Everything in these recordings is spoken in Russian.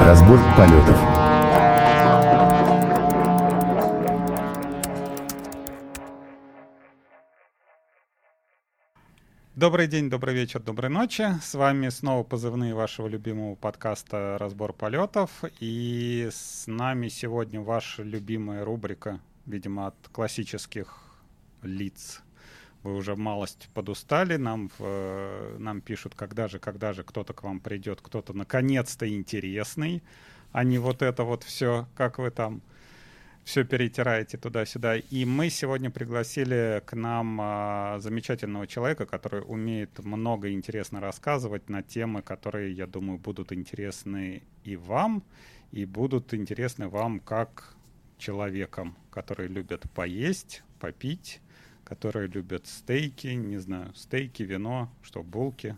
Разбор полетов. Добрый день, добрый вечер, доброй ночи. С вами снова позывные вашего любимого подкаста «Разбор полетов». И с нами сегодня ваша любимая рубрика, видимо, от классических лиц. Вы уже малость подустали, нам, в, нам пишут, когда же, когда же кто-то к вам придет, кто-то наконец-то интересный, а не вот это вот все, как вы там все перетираете туда-сюда. И мы сегодня пригласили к нам а, замечательного человека, который умеет много интересно рассказывать на темы, которые, я думаю, будут интересны и вам, и будут интересны вам как человеком, которые любят поесть, попить, которые любят стейки, не знаю, стейки, вино, что, булки,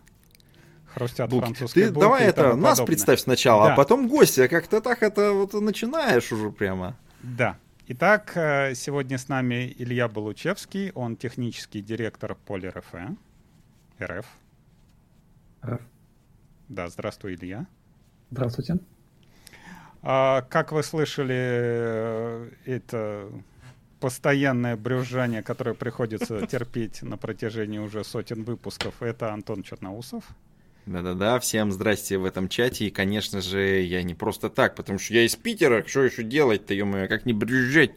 хрустят Булки. французские Ты булки давай и это, тому нас подобное. представь сначала, Да. а потом гостя. Как-то так это вот начинаешь уже прямо. Да. Итак, э, сегодня с нами Илья Балучевский, он технический директор Полер РФ. РФ. РФ. Да, здравствуй, Илья. Здравствуйте. А, как вы слышали, э, это постоянное брюзжание, которое приходится терпеть на протяжении уже сотен выпусков, это Антон Черноусов. Да-да-да, всем здрасте в этом чате. И, конечно же, я не просто так, потому что я из Питера. Что еще делать-то, ё как не брюзжать?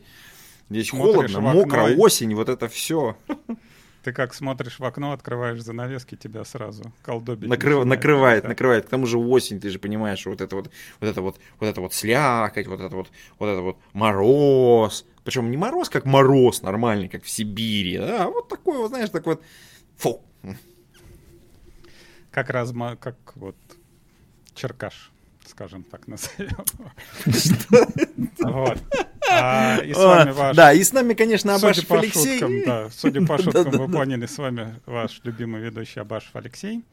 Здесь Смотришь холодно, окно мокро, и- осень, вот это все. Ты как смотришь в окно, открываешь занавески, тебя сразу колдобить накрывает, начинает. накрывает, Да. накрывает. К тому же осень, ты же понимаешь, что вот это вот, вот это вот, вот это вот слякоть, вот это вот, вот это вот мороз. Причем не мороз, как мороз нормальный, как в Сибири, а вот такой вот, знаешь, такой вот, фу, Как разма, как вот черкаш, скажем так назовем. Вот. А, И с вами А, ваш... Да, и с нами, конечно, Судя Абашев по Алексей. шуткам, да, судя по шуткам, вы поняли, с вами ваш любимый ведущий Абашев Алексей.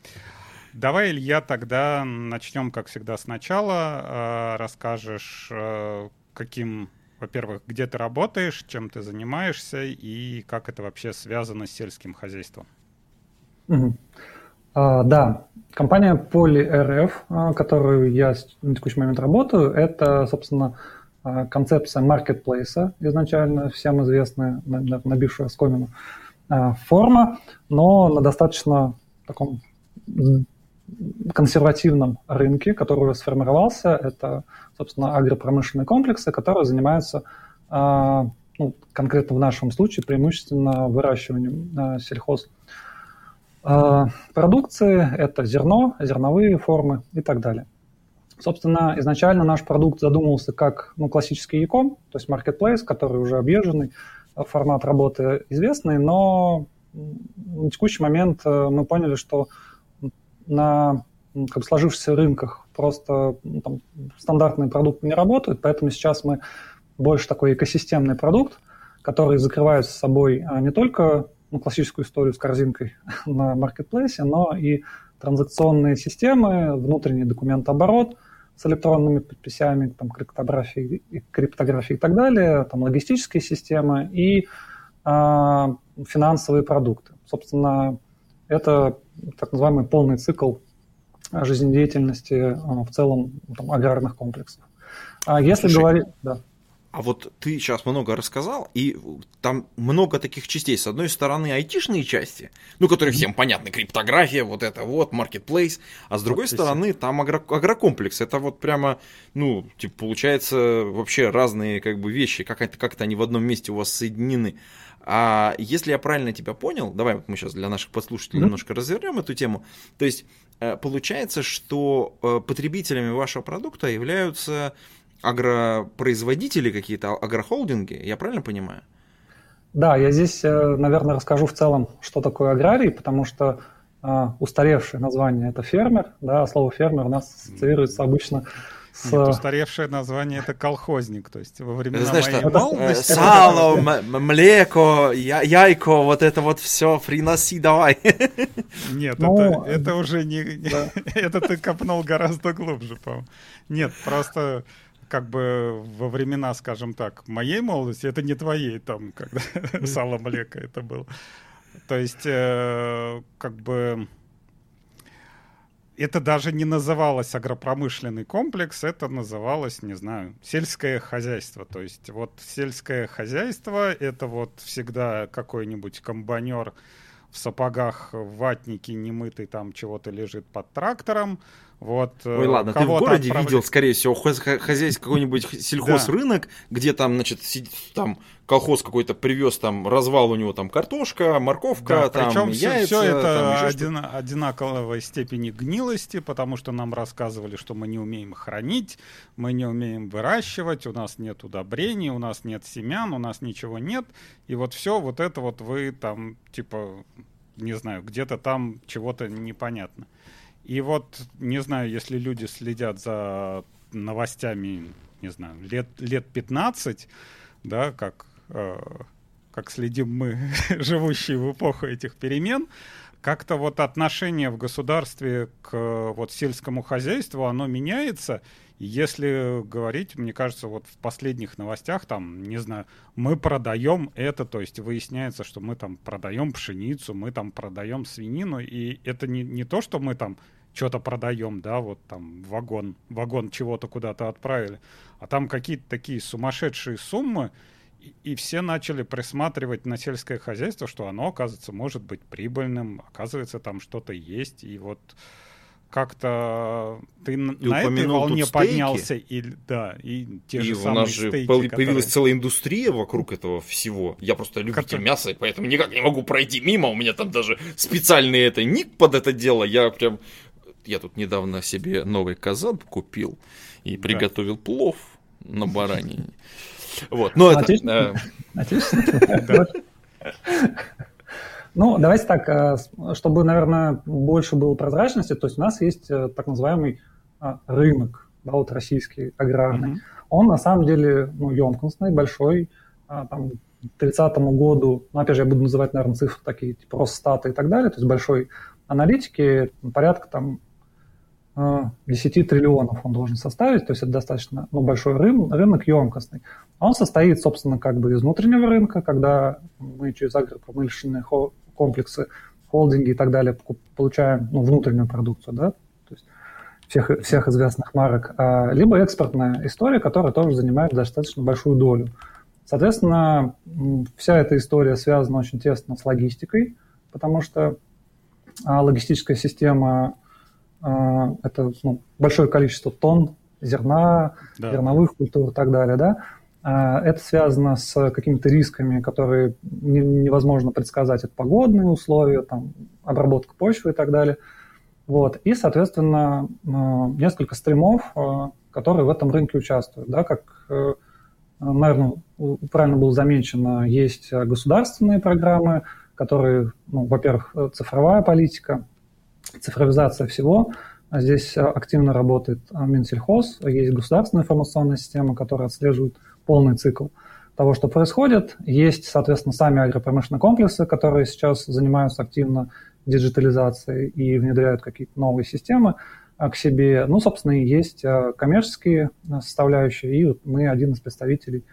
Давай, Илья, тогда начнем, как всегда, сначала. Э, Расскажешь, э, каким, во-первых, где ты работаешь, чем ты занимаешься и как это вообще связано с сельским хозяйством. Мгм. А, да, компания PolyRF, а, которую я на текущий момент работаю, это, собственно, а, концепция маркетплейса, изначально всем известная, на- на- набившая оскомину а, форма, но на достаточно таком консервативном рынке, который уже сформировался. Это, собственно, агропромышленные комплексы, которые занимаются а, ну, конкретно в нашем случае преимущественно выращиванием а, сельхоз а, это зерно, зерновые формы и так далее. Собственно, изначально наш продукт задумывался как ну, классический e-com, то есть marketplace, который уже объезженный, а, формат работы известный, но на текущий момент э, мы поняли, что на как сложившихся рынках просто там, стандартные продукты не работают, поэтому сейчас мы больше такой экосистемный продукт, который закрывает с собой а, не только ну, классическую историю с корзинкой на маркетплейсе, но и транзакционные системы, внутренний документооборот с электронными подписями, там, криптографией, и криптографией и так далее, там, логистические системы и а, финансовые продукты. Собственно, это так называемый полный цикл а, жизнедеятельности а, в целом там, аграрных комплексов. А если Слушай, говорить... Да. А вот ты сейчас много рассказал, и там много таких частей. С одной стороны, айтишные части, ну, которые всем понятны, криптография, вот это вот, маркетплейс, а с другой Подписи. стороны, там агро- агрокомплекс. Это вот прямо, ну, типа, получается вообще разные как бы вещи, как это, как это они в одном месте у вас соединены. А если я правильно тебя понял, давай вот мы сейчас для наших подслушателей Мгм. немножко развернем эту тему. То есть э, получается, что э, потребителями вашего продукта являются агропроизводители какие-то, агрохолдинги, я правильно понимаю? Да, я здесь, э, наверное, расскажу в целом, что такое аграрий, потому что устаревшее название это фермер, да, а слово фермер у нас ассоциируется обычно с... Нет, устаревшее название это колхозник, то есть во времена Знаешь, моей что, молодости... сало, млеко, я- яйко, вот это вот все, приноси давай. Нет, Ну, это, это уже не... не- да. это ты копнул гораздо глубже, по-моему. Нет, просто как бы во времена, скажем так, моей молодости, это не твоей, там, когда сало млеко это было. То есть, э, как бы это даже не называлось агропромышленный комплекс, это называлось, не знаю, сельское хозяйство. То есть вот сельское хозяйство — это вот всегда какой-нибудь комбайнер в сапогах, в ватнике немытый там чего-то лежит под трактором, вот, э, Ой, ладно, ты в городе отправлять... видел, скорее всего, хозяйский какой-нибудь сельхозрынок, да. где там, значит, сидит, там колхоз какой-то привез, там развал у него там картошка, морковка, да, там причем яйца. Все это там, один, одинаковой степени гнилости, потому что нам рассказывали, что мы не умеем хранить, мы не умеем выращивать, у нас нет удобрений, у нас нет семян, у нас ничего нет. И вот все вот это вот вы там, типа, не знаю, где-то там чего-то непонятно. И вот, не знаю, если люди следят за новостями, не знаю, лет, лет 15, да, как, э, как следим мы, живущие в эпоху этих перемен, как-то вот отношение в государстве к вот сельскому хозяйству, оно меняется. Если говорить, мне кажется, вот в последних новостях, там, не знаю, мы продаем это, то есть выясняется, что мы там продаем пшеницу, мы там продаем свинину, и это не, не то, что мы там что-то продаем, да, вот там вагон, вагон чего-то куда-то отправили, а там какие-то такие сумасшедшие суммы, и все начали присматривать на сельское хозяйство, что оно, оказывается, может быть прибыльным, оказывается, там что-то есть, и вот как-то ты, ты на этой волне поднялся, и да, и те и же у нас же стейки, появилась которые... целая индустрия вокруг этого всего. Я просто любитель Который... мяса, поэтому никак не могу пройти мимо. У меня там даже специальный это ник под это дело. Я прям я тут недавно себе новый казан купил и да. приготовил плов на баранине. Вот, ну это... Ну, давайте так, э, чтобы, наверное, больше было прозрачности, то есть у нас есть э, так называемый рынок, да, вот российский, аграрный. Mm-hmm. Он на самом деле ну, емкостный, большой, там, к 30 году, ну, опять же, я буду называть, наверное, цифры такие, типа Росстата и так далее, то есть большой аналитики, порядка там 10 э, триллионов он должен составить, то есть это достаточно ну, большой рынок, рынок емкостный. Он состоит, собственно, как бы из внутреннего рынка, когда мы через агропромышленные комплексы, холдинги и так далее получаем ну, внутреннюю продукцию, да, то есть всех, всех известных марок, а, либо экспортная история, которая тоже занимает достаточно большую долю. Соответственно, вся эта история связана очень тесно с логистикой, потому что а, логистическая система а, это ну, большое количество тонн зерна, да. зерновых культур и так далее, да, это связано с какими-то рисками, которые невозможно предсказать. Это погодные условия, там, обработка почвы и так далее. Вот. И, соответственно, а, несколько стримов, которые в этом рынке участвуют. Да, как, э, наверное, правильно было замечено, есть государственные программы, которые, ну, во-первых, цифровая политика, цифровизация всего. Здесь э, активно работает э, Минсельхоз, есть государственная информационная система, которая отслеживает полный цикл того, что происходит. Есть, соответственно, сами агропромышленные комплексы, которые сейчас занимаются активно диджитализацией и внедряют какие-то новые системы э, к себе. Ну, собственно, и есть коммерческие составляющие, и мы один из представителей,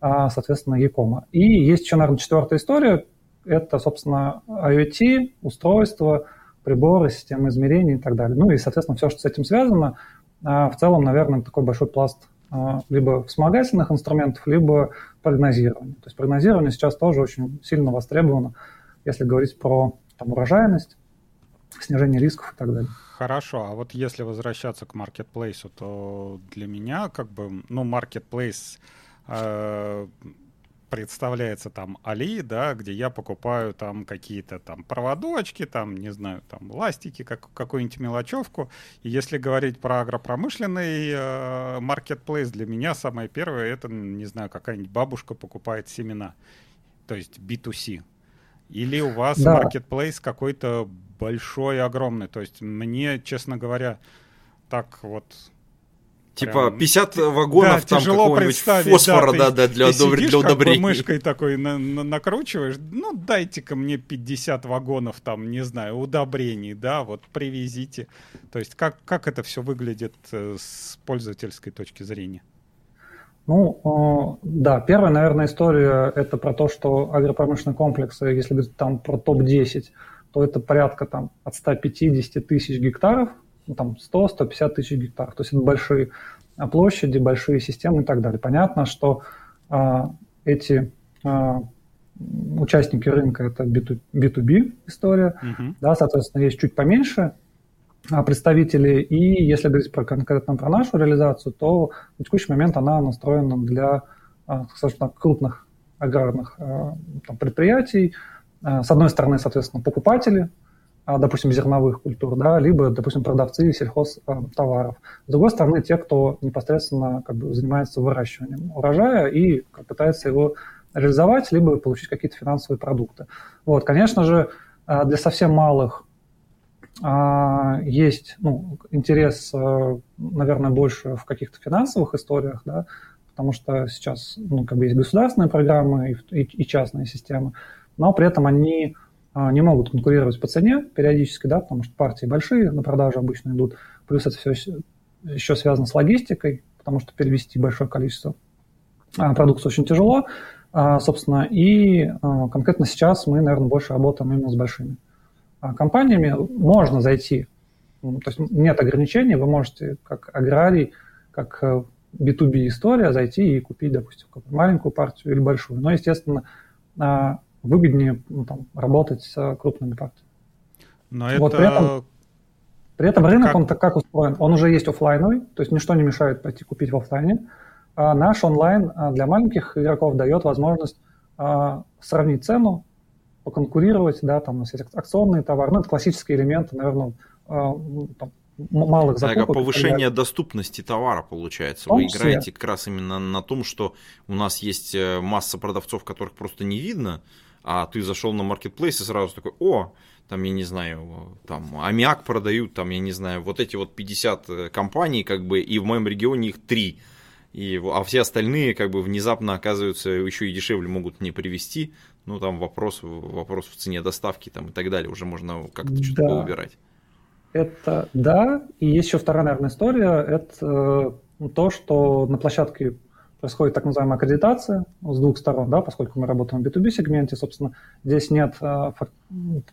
соответственно, Якома. И есть еще, наверное, четвертая история. Это, собственно, IoT, устройство, приборы, системы измерений и так далее. Ну и, соответственно, все, что с этим связано, в целом, наверное, такой большой пласт либо вспомогательных инструментов, либо прогнозирования. То есть прогнозирование сейчас тоже очень сильно востребовано, если говорить про там, урожайность, снижение рисков и так далее. Хорошо, а вот если возвращаться к маркетплейсу, то для меня как бы, ну, маркетплейс э, представляется там Али, да, где я покупаю там какие-то там проводочки, там, не знаю, там ластики, как, какую-нибудь мелочевку. И если говорить про агропромышленный маркетплейс, э, для меня самое первое, это, не знаю, какая-нибудь бабушка покупает семена, то есть B2C. Или у вас да. какой-то большой, огромный. То есть мне, честно говоря, так вот Типа 50 вагонов да, там какого-нибудь фосфора, да, да, для, удоб... сидишь, для удобрения. Как бы мышкой такой на, на, накручиваешь, ну дайте-ка мне 50 вагонов там, не знаю, удобрений, да, вот привезите. То есть как, как это все выглядит э, с пользовательской точки зрения? Ну, да, первая, наверное, история это про то, что агропромышленные комплексы, если говорить там про топ-10, то это порядка там от 150 тысяч гектаров ну, там 100-150 тысяч гектар. То есть это большие площади, большие системы и так далее. Понятно, что а, эти а, участники рынка это B2B история, uh-huh. да, соответственно, есть чуть поменьше а, представителей, и если говорить про конкретно про нашу реализацию, то на текущий момент она настроена для, а, так, крупных аграрных а, там, предприятий. С одной стороны, соответственно, покупатели, допустим, зерновых культур, да, либо, допустим, продавцы сельхозтоваров. С другой стороны, те, кто непосредственно как бы, занимается выращиванием урожая и пытается его реализовать, либо получить какие-то финансовые продукты. Вот, конечно же, для совсем малых есть ну, интерес, наверное, больше в каких-то финансовых историях, да, потому что сейчас ну, как бы есть государственные программы и, и, и частные системы, но при этом они не могут конкурировать по цене периодически, да, потому что партии большие, на продажу обычно идут, плюс это все еще связано с логистикой, потому что перевести большое количество продукции очень тяжело, а, собственно, и а, конкретно сейчас мы, наверное, больше работаем именно с большими а, компаниями. Можно зайти, то есть нет ограничений, вы можете как аграрий, как B2B э, история зайти и купить, допустим, маленькую партию или большую. Но, естественно, выгоднее ну, там, работать с крупными партиями. Но вот это... при этом, при этом рынок, как... он так как устроен? Он уже есть офлайновый, то есть ничто не мешает пойти купить в офлайне. А наш онлайн а, для маленьких игроков дает возможность а, сравнить цену, поконкурировать, да, там у нас есть акционные товары, ну, это классические элементы, наверное, ну, там, малых закупок. Так, повышение доступности товара получается. Вы играете как раз именно на том, что у нас есть э, масса продавцов, которых просто не видно, а ты зашел на маркетплейс и сразу такой, о, там, я не знаю, там, аммиак продают, там, я не знаю, вот эти вот 50 э, компаний, как бы, и в моем регионе их 3 и, а все остальные как бы внезапно оказываются еще и дешевле могут мне привести. Ну, там вопрос, вопрос в цене доставки там, и так далее. Уже можно как-то да. что-то убирать. Это да. И есть еще вторая, наверное, история. Это э, то, что на площадке происходит так называемая аккредитация с двух сторон, да, поскольку мы работаем в B2B сегменте, собственно, здесь нет э,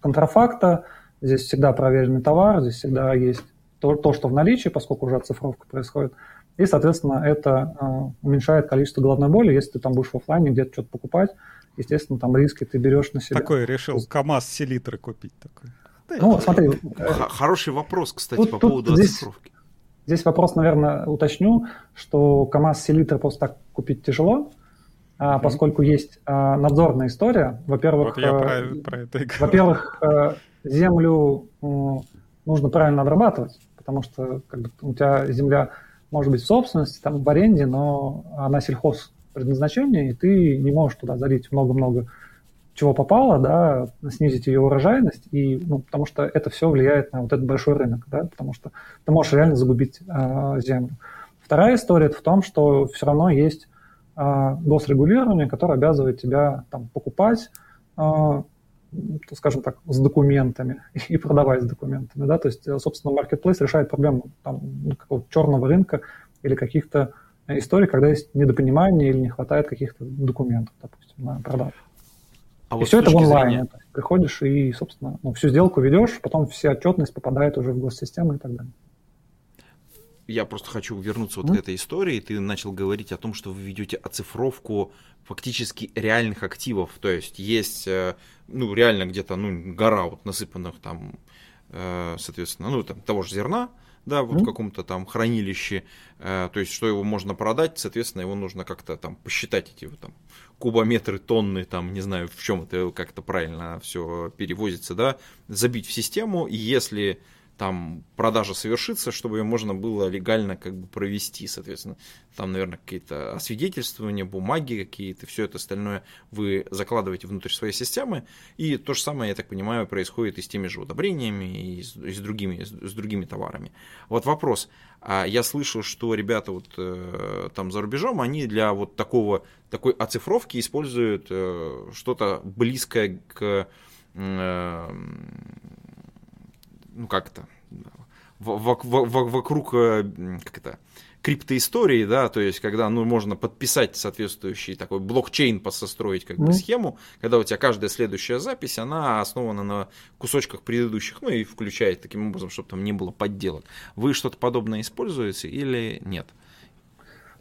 контрафакта, здесь всегда проверенный товар, здесь всегда есть то, то, что в наличии, поскольку уже оцифровка происходит. И, соответственно, это э, уменьшает количество головной боли. Если ты там будешь в офлайне где-то что-то покупать, естественно, там риски ты берешь на себя. Такой решил КАМАЗ селитры купить. Такой. Ну, смотри. Хороший вопрос, кстати, тут, по тут поводу здесь, оцифровки. Здесь вопрос, наверное, уточню, что КАМАЗ селитры просто так купить тяжело, mm-hmm. поскольку есть а, надзорная история. Во-первых, вот про, про это во-первых, землю нужно правильно обрабатывать, потому что как бы, у тебя земля может быть в собственности, там, в аренде, но она сельхоз предназначения, и ты не можешь туда залить много-много чего попало, да, снизить ее урожайность, и, ну, потому что это все влияет на вот этот большой рынок, да, потому что ты можешь реально загубить э, землю. Вторая история это в том, что все равно есть э, госрегулирование, которое обязывает тебя там, покупать э, скажем так, с документами и продавать с документами, да, то есть, э, собственно, marketplace решает проблему там, какого-то черного рынка или каких-то историй, когда есть недопонимание или не хватает каких-то документов, допустим, на продажу. А и вот все это в онлайне. Зрения... Приходишь и, собственно, ну, всю сделку ведешь, потом вся отчетность попадает уже в госсистему и так далее я просто хочу вернуться вот mm. к этой истории. Ты начал говорить о том, что вы ведете оцифровку фактически реальных активов. То есть есть, э, ну, реально где-то, ну, гора вот насыпанных там, э, соответственно, ну, там, того же зерна, да, вот в каком-то там хранилище, э, то есть что его можно продать, соответственно, его нужно как-то там посчитать эти вот, там кубометры, тонны, там, не знаю, в чем это как-то правильно все перевозится, да, забить в систему, и если там продажа совершится, чтобы ее можно было легально как бы провести, соответственно. Там, наверное, какие-то освидетельствования, бумаги какие-то, все это остальное вы закладываете внутрь своей системы. И то же самое, я так понимаю, происходит и с теми же удобрениями, и с, и с, другими, с, с другими товарами. Вот вопрос. А я слышал, что ребята вот э, там за рубежом, они для вот такого, такой оцифровки используют э, что-то близкое к э, ну как это, вокруг, как это, криптоистории, да, то есть когда ну, можно подписать соответствующий такой блокчейн, посостроить как бы схему, когда у тебя каждая следующая запись, она основана на кусочках предыдущих, ну и включает таким образом, чтобы там не было подделок. Вы что-то подобное используете или нет?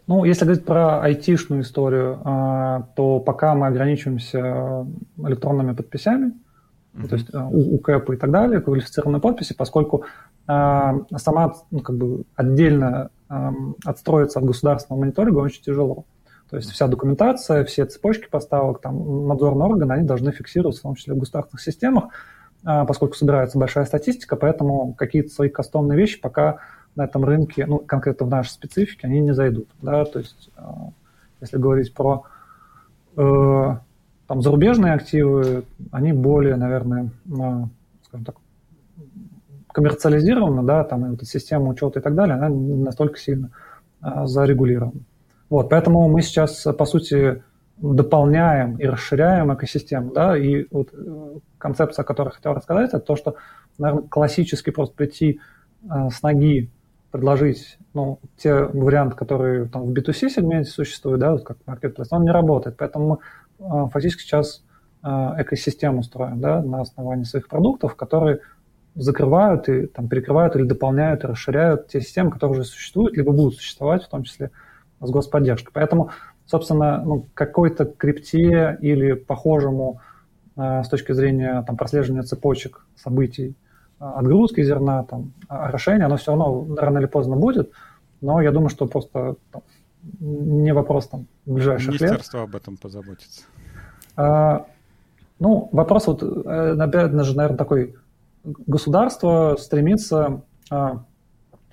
Ну, если говорить про айтишную историю, а, то пока мы ограничиваемся электронными подписями, то есть а, УКЭП и так далее, квалифицированные подписи, поскольку а, сама ну, как бы отдельно отстроиться от государственного мониторинга очень тяжело. То есть вся документация, все цепочки поставок, там, надзорные органы, они должны фиксироваться, в том числе в государственных системах, поскольку собирается большая статистика, поэтому какие-то свои кастомные вещи пока на этом рынке, ну, конкретно в нашей специфике, они не зайдут. Да? То есть, э, если говорить про э, там, зарубежные активы, они более, наверное, скажем так, коммерциализированы, да, там и вот эта система учета и так далее, она не настолько сильно э, зарегулирована. Вот, поэтому мы сейчас, по сути, дополняем и расширяем экосистему, да, и вот концепция, о которой хотел рассказать, это то, что, наверное, классически просто прийти с ноги предложить ну, те варианты, которые там в B2C сегменте существуют, да, вот как Marketplace, он не работает. Поэтому мы э, фактически сейчас э, экосистему строим да, на основании своих продуктов, которые закрывают и там, перекрывают или дополняют и расширяют те системы, которые уже существуют, либо будут существовать, в том числе с господдержкой. Поэтому, собственно, ну, какой-то крипте или похожему э, с точки зрения там, прослеживания цепочек событий отгрузки зерна, там, орошения, оно все равно рано или поздно будет, но я думаю, что просто там, не вопрос там ближайших Министерство лет. Министерство об этом позаботится. А, ну, вопрос вот, э, опять же, наверное, такой, государство стремится а,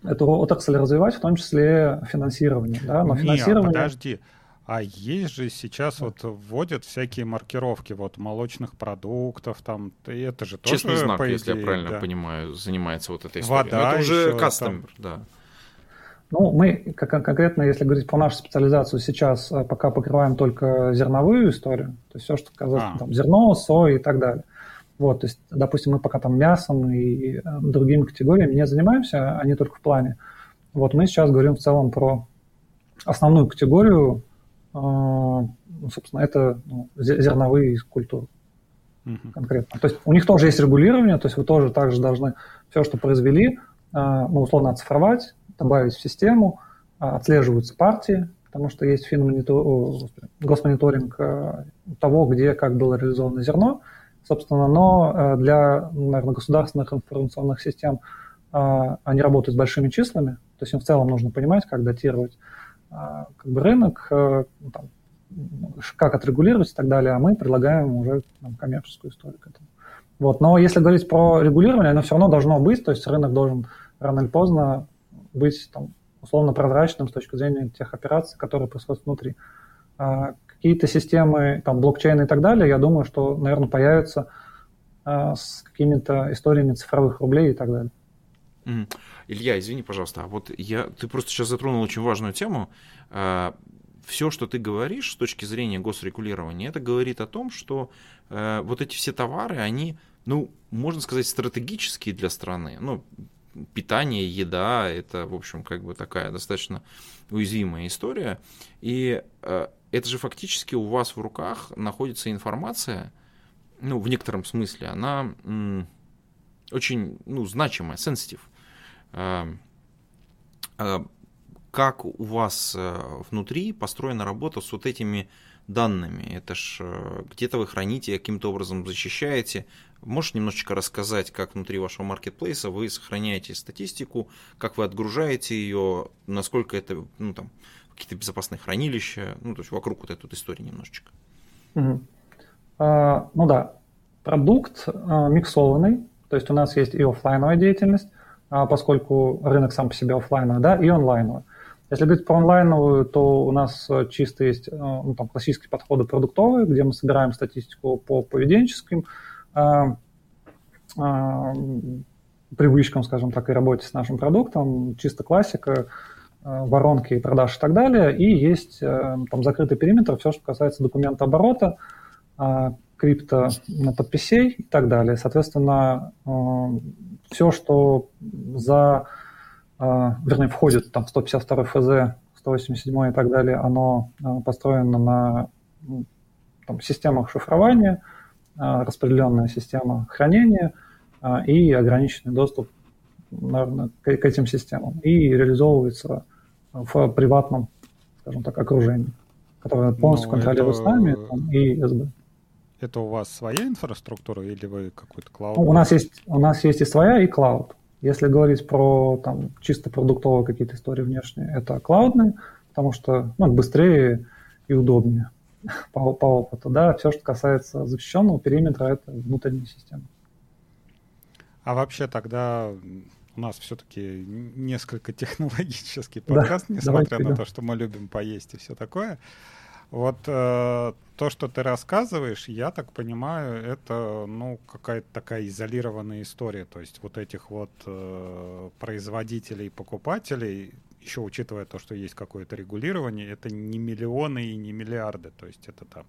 эту отрасль развивать, в том числе финансирование, да, но финансирование... Не, подожди, а есть же сейчас вот вводят всякие маркировки вот молочных продуктов, там, это же тоже, Честный знак, по идее, если я правильно да. понимаю, занимается вот этой историей. Вода это уже кастомер, да. Ну, мы как, конкретно, если говорить про нашу специализацию, сейчас э, пока покрываем только зерновую историю, то есть все, что казалось, а. там, зерно, сой и так далее. Вот, то есть, допустим, мы пока там мясом и э, другими категориями не занимаемся, они только в плане. Вот мы сейчас говорим в целом про основную категорию а, ну, собственно, это ну, зерновые культуры uh-huh. конкретно. То есть у них тоже есть регулирование, то есть вы тоже также должны все, что произвели, а, ну, условно оцифровать, добавить в систему, а, отслеживаются партии, потому что есть финмонитор... госмониторинг того, где как было реализовано зерно, собственно, но для, наверное, государственных информационных систем они работают с большими числами, то есть им в целом нужно понимать, как датировать а, как бы рынок, э, ну, там, как отрегулировать и так далее, а мы предлагаем уже там, коммерческую историю к этому. Вот. Но если говорить про регулирование, оно все равно должно быть, то есть рынок должен рано или поздно быть там, условно прозрачным с точки зрения тех операций, которые происходят внутри. А какие-то системы, там, блокчейн и так далее, я думаю, что, наверное, появятся а, с какими-то историями цифровых рублей и так далее. Илья, извини, пожалуйста, а вот я, ты просто сейчас затронул очень важную тему. А, все, что ты говоришь с точки зрения госрегулирования, это говорит о том, что э, вот эти все товары, они, ну, можно сказать, стратегические для страны. Ну, питание, еда, это, в общем, как бы такая достаточно уязвимая история. И э, это же фактически у вас в руках находится информация, ну, в некотором смысле, она очень, ну, значимая, сенситив. Эм, э, как у вас э, внутри построена работа с вот этими данными? Это ж э, где-то вы храните, каким-то образом защищаете. Можешь немножечко рассказать, как внутри вашего маркетплейса вы сохраняете статистику, как вы отгружаете ее, насколько это, ну там, какие-то безопасные хранилища, ну то есть вокруг вот этой вот истории немножечко. Угу. А, ну да, продукт а, миксованный, то есть у нас есть и офлайновая деятельность, а поскольку рынок сам по себе офлайновый, да, и онлайновый. Если говорить про онлайновую, то у нас э, чисто есть э, ну, там, классические подходы продуктовые, где мы собираем статистику по поведенческим э, э, привычкам, скажем так, и работе с нашим продуктом, чисто классика, э, воронки продаж и так далее. И есть э, там закрытый периметр, все, что касается документа оборота, крипто подписей и так далее. Соответственно, все, что за вернее, входит там 152 ФЗ, 187 и так далее, оно построено на там, системах шифрования, распределенная система хранения и ограниченный доступ наверное, к, этим системам и реализовывается в приватном, скажем так, окружении, которое полностью ну, контролирует это... нами там, и СБ. Это у вас своя инфраструктура или вы какой-то клауд? Ну, у, нас есть, у нас есть и своя, и клауд. Если говорить про там, чисто продуктовые какие-то истории внешние, это клаудные, потому что ну, быстрее и удобнее по, по опыту. Да? Все, что касается защищенного периметра, это внутренняя система. А вообще тогда у нас все-таки несколько технологический подкаст, да, несмотря на то, что мы любим поесть и все такое. Вот э, то, что ты рассказываешь, я так понимаю, это ну какая-то такая изолированная история. То есть вот этих вот э, производителей, покупателей, еще учитывая то, что есть какое-то регулирование, это не миллионы и не миллиарды. То есть это там,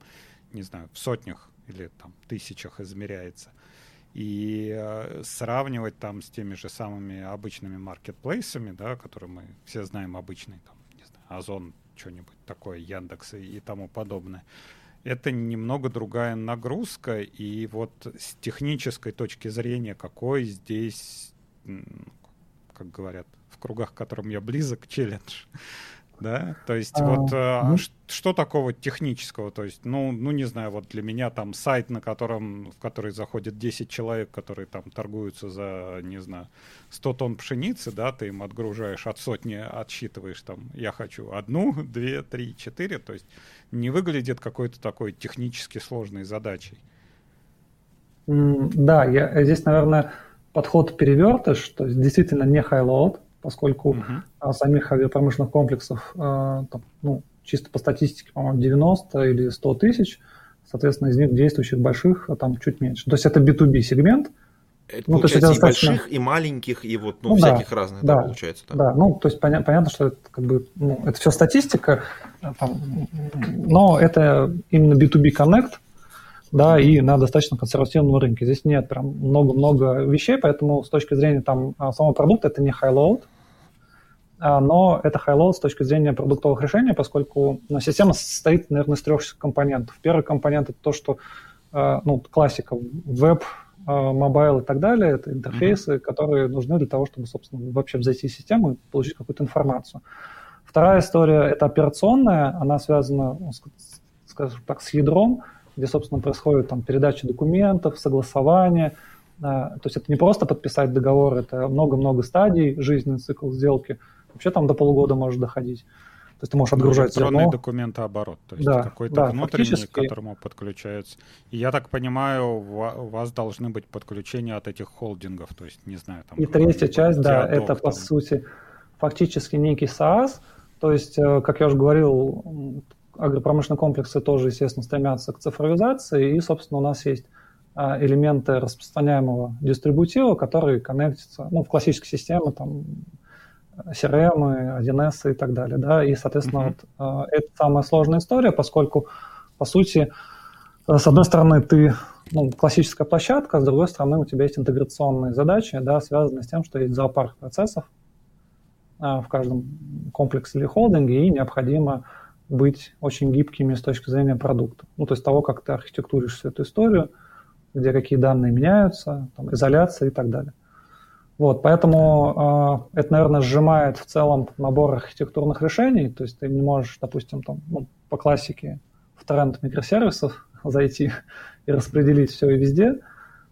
не знаю, в сотнях или там тысячах измеряется. И э, сравнивать там с теми же самыми обычными маркетплейсами, да, которые мы все знаем обычные, там, не знаю, Озон, что-нибудь такое, Яндекс и, и тому подобное. Это немного другая нагрузка, и вот с технической точки зрения, какой здесь, как говорят, в кругах, к которым я близок, челлендж, да? То есть а, вот а, что такого технического? То есть, ну, ну, не знаю, вот для меня там сайт, на котором, в который заходит 10 человек, которые там торгуются за, не знаю, 100 тонн пшеницы, да, ты им отгружаешь от сотни, отсчитываешь там, я хочу одну, две, три, четыре, то есть не выглядит какой-то такой технически сложной задачей. Да, я, здесь, наверное, подход перевертыш, то есть действительно не high-load, поскольку uh-huh. самих авиапромышленных комплексов, а, там, ну, чисто по статистике, по-моему, 90 или 100 тысяч, соответственно, из них действующих больших а там чуть меньше. То есть это B2B сегмент. Это ну, то есть и достаточно... больших, и маленьких, и вот, ну, ну всяких да, разных, да, да, получается. Да. да, ну, то есть поня- понятно, что это как бы, ну, это все статистика, там, но это именно B2B Connect, да, и на достаточно консервативном рынке. Здесь нет прям много-много вещей, поэтому с точки зрения там самого продукта это не high-load, но это high-load с точки зрения продуктовых решений, поскольку ну, система состоит, наверное, из трех компонентов. Первый компонент – это то, что а, ну, классика, веб, а, mobile и так далее, это интерфейсы, mm-hmm. которые нужны для того, чтобы, собственно, вообще зайти в систему и получить какую-то информацию. Вторая история – это операционная, она связана, ну, скажем так, с ядром, где, собственно, происходит там передача документов, согласование. То есть это не просто подписать договор, это много-много стадий, жизненный цикл сделки – Вообще там до полугода может доходить. То есть ты можешь отгружать ну, электронный зерно. документооборот, то есть да, какой-то да, внутренний, к которому подключаются. И я так понимаю, у вас должны быть подключения от этих холдингов, то есть, не знаю, там... И третья часть, да, это там. по сути фактически некий SaaS, то есть, э, как я уже говорил, агропромышленные комплексы тоже, естественно, стремятся к цифровизации, и, собственно, у нас есть а, элементы распространяемого дистрибутива, которые коннектятся, ну, в классической системе, там, CRM, 1С и так далее, да, и, соответственно, mm-hmm. вот, это самая сложная история, поскольку, по сути, э, с одной стороны, ты ну, классическая площадка, а с другой стороны, у тебя есть интеграционные задачи, да, связанные с тем, что есть зоопарк процессов а, в каждом комплексе или холдинге, и необходимо быть очень гибкими с точки зрения продукта. Ну, то есть того, как ты архитектуришь всю эту историю, где какие данные меняются, там, изоляция и так далее. Вот, поэтому э, это, наверное, сжимает в целом набор архитектурных решений. То есть ты не можешь, допустим, там, ну, по классике в тренд микросервисов зайти и распределить все и везде.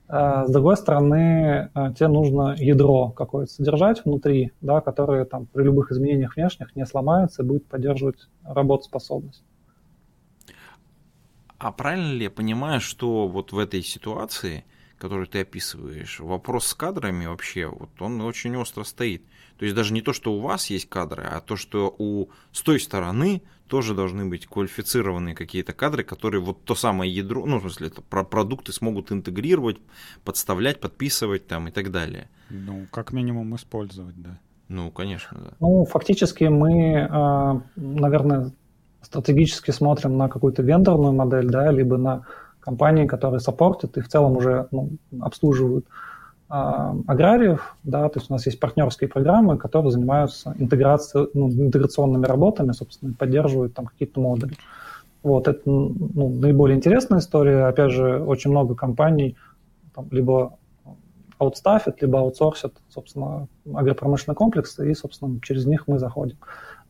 А, с другой стороны, а, тебе нужно ядро какое-то содержать внутри, да, которое там при любых изменениях внешних не сломается и будет поддерживать работоспособность. А правильно ли я понимаю, что вот в этой ситуации который ты описываешь, вопрос с кадрами вообще, вот он очень остро стоит. То есть даже не то, что у вас есть кадры, а то, что у с той стороны тоже должны быть квалифицированные какие-то кадры, которые вот то самое ядро, ну, в смысле, это про продукты смогут интегрировать, подставлять, подписывать там и так далее. Ну, как минимум использовать, да. Ну, конечно, да. Ну, фактически мы, а, наверное, стратегически смотрим на какую-то вендорную модель, да, либо на компании, которые саппортят и в целом уже ну, обслуживают аграриев, да, то есть у нас есть партнерские программы, которые занимаются интеграцией, ну, интеграционными работами, собственно, поддерживают там какие-то модули. Вот, это ну, наиболее интересная история. Опять же, очень много компаний там, либо аутстафят, либо аутсорсят, собственно, агропромышленный комплекс, и, собственно, через них мы заходим.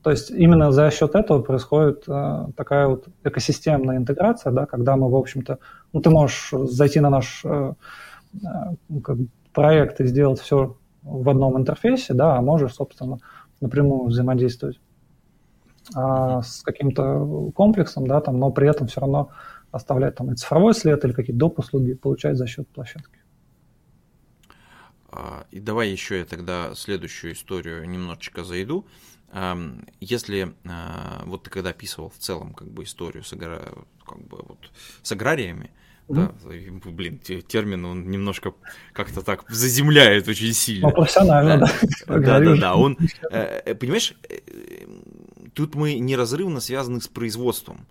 То есть именно за счет этого происходит э, такая вот экосистемная интеграция, да, когда мы, в общем-то, ну, ты можешь зайти на наш э, э, проект и сделать все в одном интерфейсе, да, а можешь, собственно, напрямую взаимодействовать а, с каким-то комплексом, да, там, но при этом все равно оставлять там и цифровой след или какие-то доп. услуги получать за счет площадки. А, и давай еще я тогда следующую историю немножечко зайду. Если а, вот ты когда описывал в целом как бы историю с, агра... как бы вот с аграриями, да, блин, термин он немножко как-то так заземляет очень сильно. Ну, профессионально, да. Да, да, да, да. Он, э, э, понимаешь, э, тут мы неразрывно связаны с производством.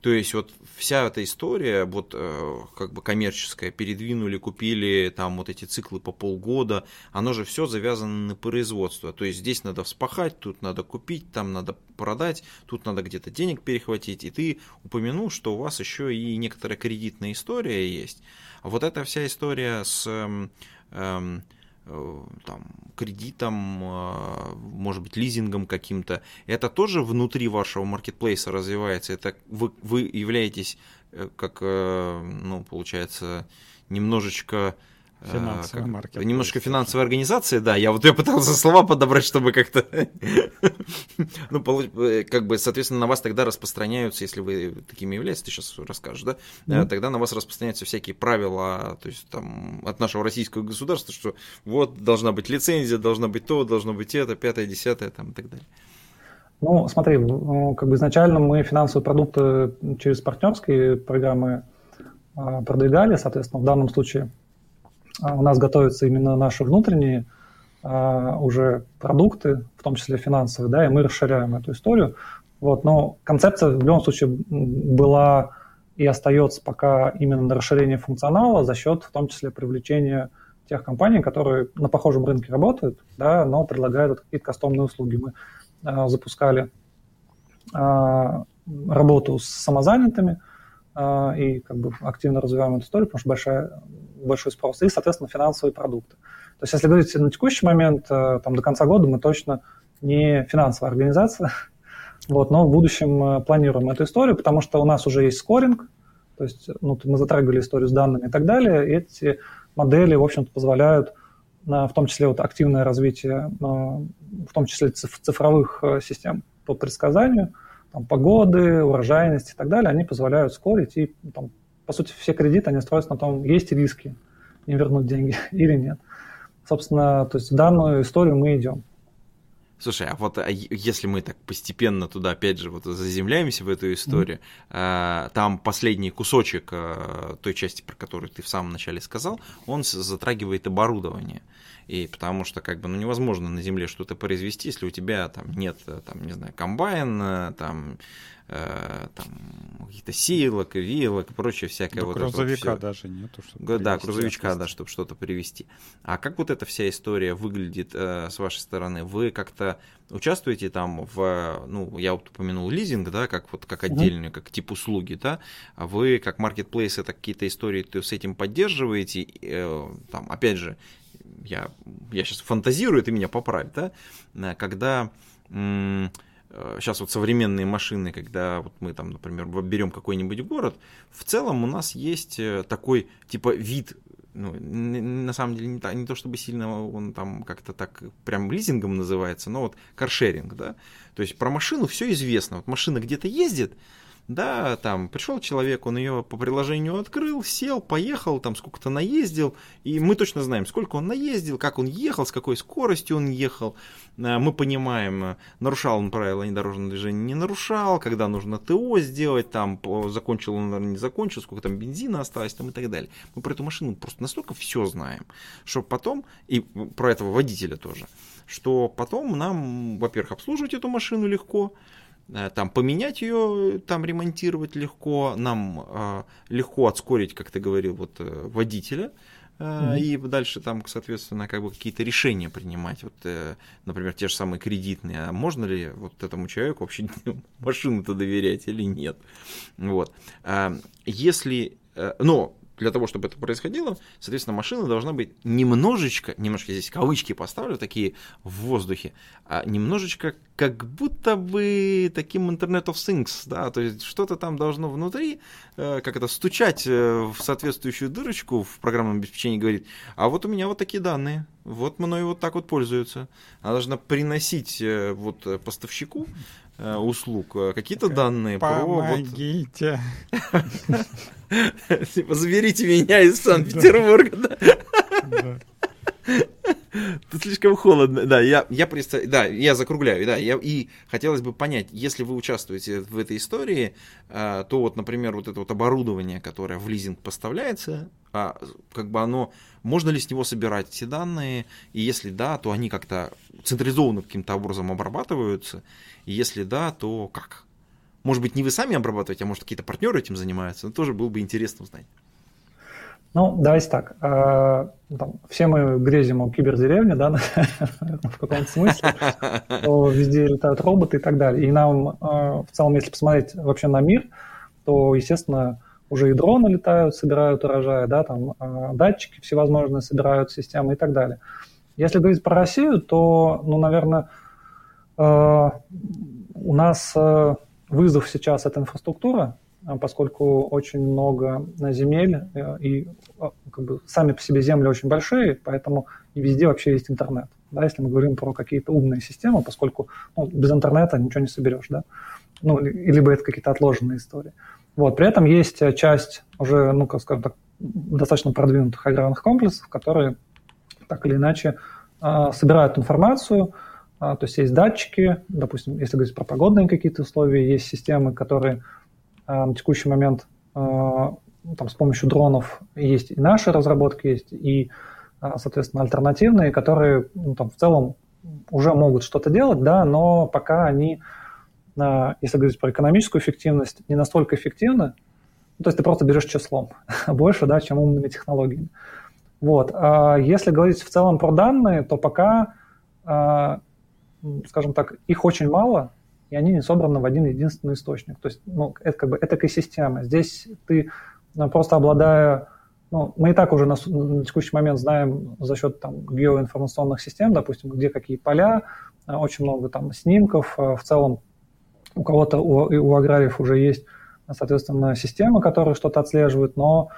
То есть вот вся эта история, вот э, как бы коммерческая, передвинули, купили там вот эти циклы по полгода, оно же все завязано на производство. То есть здесь надо вспахать, тут надо купить, там надо продать, тут надо где-то денег перехватить. И ты упомянул, что у вас еще и некоторая кредитная история есть. Вот эта вся история с... Э, Э, там, кредитом, э, может быть, лизингом каким-то, это тоже внутри вашего маркетплейса развивается? Это вы, вы являетесь, э, как, ну, получается, немножечко Финансовая маркет. Немножко финансовая организация, да. Я вот я пытался слова подобрать, чтобы как-то... ну, э, как бы, соответственно, на вас тогда распространяются, если вы такими являетесь, ты сейчас расскажешь, да? Mm-hmm. Тогда на вас распространяются всякие правила, то есть там от нашего российского государства, что вот должна быть лицензия, должна быть то, должно быть это, пятое, десятое, там и так далее. Ну, смотри, как бы изначально мы финансовые продукты через партнерские программы а, продвигали, соответственно, в данном случае а, у нас готовятся именно наши внутренние а, уже продукты, в том числе финансовые, да, и мы расширяем эту историю. Вот, но концепция в любом случае была и остается пока именно на расширение функционала за счет, в том числе, привлечения тех компаний, которые на похожем рынке работают, да, но предлагают какие-то кастомные услуги. Мы а, запускали а, работу с самозанятыми а, и как бы активно развиваем эту историю, потому что большая большой спрос, и, соответственно, финансовые продукты. То есть, если говорить на текущий момент, э, там, до конца года мы точно не финансовая организация, вот, но в будущем э, планируем эту историю, потому что у нас уже есть скоринг, то есть ну, мы затрагивали историю с данными и так далее, и эти модели, в общем-то, позволяют в том числе вот активное развитие, э, в том числе цифровых систем по предсказанию, там, погоды, урожайности и так далее, они позволяют скорить и там, по сути, все кредиты, они строятся на том, есть риски не вернуть деньги или нет. Собственно, то есть в данную историю мы идем. Слушай, а вот а если мы так постепенно туда, опять же, вот заземляемся в эту историю, mm-hmm. там последний кусочек э, той части, про которую ты в самом начале сказал, он затрагивает оборудование. И потому что как бы ну, невозможно на земле что-то произвести, если у тебя там нет, э, там, не знаю, комбайна, там Э, там каких-то сеялок, веялок и прочее всякое. Да, вот грузовика вот даже нету. Чтобы да, грузовичка, да, чтобы что-то привезти. А как вот эта вся история выглядит э, с вашей стороны? Вы как-то участвуете там в, ну, я вот упомянул лизинг, да, как вот как отдельный, как тип услуги, да, а вы как маркетплейс это какие-то истории ты с этим поддерживаете, э, там, опять же, я, я сейчас фантазирую, ты меня поправь, да, э, когда сейчас э, вот современные машины, когда вот мы там, например, берем какой-нибудь город, в целом у нас есть э, такой типа вид ну, на самом деле не, то, не то чтобы сильно он там как-то так прям лизингом называется, но вот каршеринг, да, то есть про машину все известно, вот машина где-то ездит, да, там пришел человек, он ее по приложению открыл, сел, поехал, там сколько-то наездил, и мы точно знаем, сколько он наездил, как он ехал, с какой скоростью он ехал. Э, мы понимаем, э, нарушал он правила дорожного движения, не нарушал, когда нужно ТО сделать, там закончил он, наверное, не закончил, сколько там бензина осталось, там и так далее. Мы про эту машину просто настолько все знаем, что потом, и про этого водителя тоже, что потом нам, во-первых, обслуживать эту машину легко, там поменять ее, там ремонтировать легко, нам э, легко отскорить, как ты говорил, вот э, водителя, mm-hmm. и дальше там, соответственно, как бы какие-то решения принимать. Вот, например, те же самые кредитные. А можно ли вот этому человеку вообще машину-то доверять или нет? Вот. А если но для того, чтобы это происходило, соответственно, машина должна быть немножечко, немножко здесь кавычки поставлю, такие в воздухе, а немножечко как будто бы таким Internet of Things, да, то есть что-то там должно внутри, э, как это, стучать э, в соответствующую дырочку в программном обеспечении, говорит, а вот у меня вот такие данные, вот мной вот так вот пользуются. Она должна приносить э, вот поставщику услуг какие-то данные Помогите. про. Типа, заберите меня из Санкт-Петербурга? Тут слишком холодно. Да, я, я представ... да, я закругляю, да, я... и хотелось бы понять, если вы участвуете в этой истории, а, то вот, например, вот это вот оборудование, которое в лизинг поставляется, а, как бы оно, можно ли с него собирать эти данные, и если да, то они как-то централизованно каким-то образом обрабатываются, и если да, то как? Может быть, не вы сами обрабатываете, а может, какие-то партнеры этим занимаются, но тоже было бы интересно узнать. Ну, давайте так. Э, там, все мы грезим о кибердеревне, да, в каком-то смысле, то везде летают роботы и так далее. И нам, э, в целом, если посмотреть вообще на мир, то, естественно, уже и дроны летают, собирают урожай, да, там э, датчики всевозможные собирают системы и так далее. Если говорить про Россию, то, ну, наверное, у нас вызов сейчас – это инфраструктура, а, поскольку очень много земель, э, и а, как бы, сами по себе земли очень большие, поэтому и везде вообще есть интернет. Да, если мы говорим про какие-то умные системы, поскольку ну, без интернета ничего не соберешь, да, ну, либо это какие-то отложенные истории. Вот, при этом есть э, часть уже, ну, как скажем так, достаточно продвинутых аграрных комплексов, которые так или иначе э, собирают информацию, э, то есть есть датчики, допустим, если говорить про погодные какие-то условия, есть системы, которые а, на текущий момент а, там, с помощью дронов есть и наши разработки, есть и, а, соответственно, альтернативные, которые ну, там, в целом уже могут что-то делать, да, но пока они, если говорить про экономическую эффективность, не настолько эффективны. Ну, то есть ты просто берешь числом больше, да, чем умными технологиями. Вот. А если говорить в целом про данные, то пока, скажем так, их очень мало, и они не собраны в один единственный источник. То есть ну, это как бы это экосистема. Здесь ты ну, просто обладая ну, мы и так уже на, на текущий момент знаем за счет там, геоинформационных систем, допустим, где какие поля, а, очень много там снимков. А, в целом у кого-то, у, у аграриев уже есть, соответственно, системы, которые что-то отслеживают, но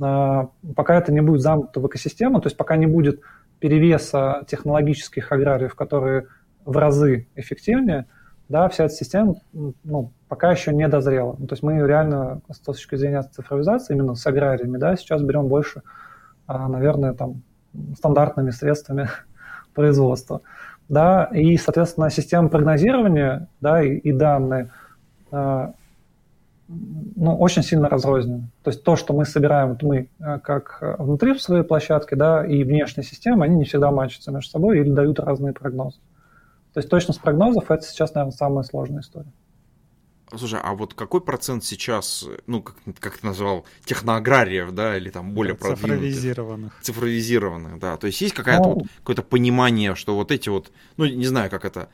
э, пока это не будет замкнуто в экосистему, то есть пока не будет перевеса технологических аграриев, которые в разы эффективнее, да, вся эта система ну, пока еще не дозрела. Ну, то есть мы реально с точки зрения цифровизации, именно с аграриями, да, сейчас берем больше, а, наверное, там, стандартными средствами производства. Да, и, соответственно, система прогнозирования да, и, и данные а, ну, очень сильно разрознены. То есть то, что мы собираем, вот мы а, как внутри своей площадке, да, и внешние системы, они не всегда мачатся между собой или дают разные прогнозы. То есть точность прогнозов это сейчас, наверное, самая сложная история. Слушай, а вот какой процент сейчас, ну, как, как ты назвал, техноаграриев, да, или там более да, Цифровизированных. Цифровизированных, да. То есть есть какая-то ну, вот, какое-то понимание, что вот эти вот, ну, не знаю, как это,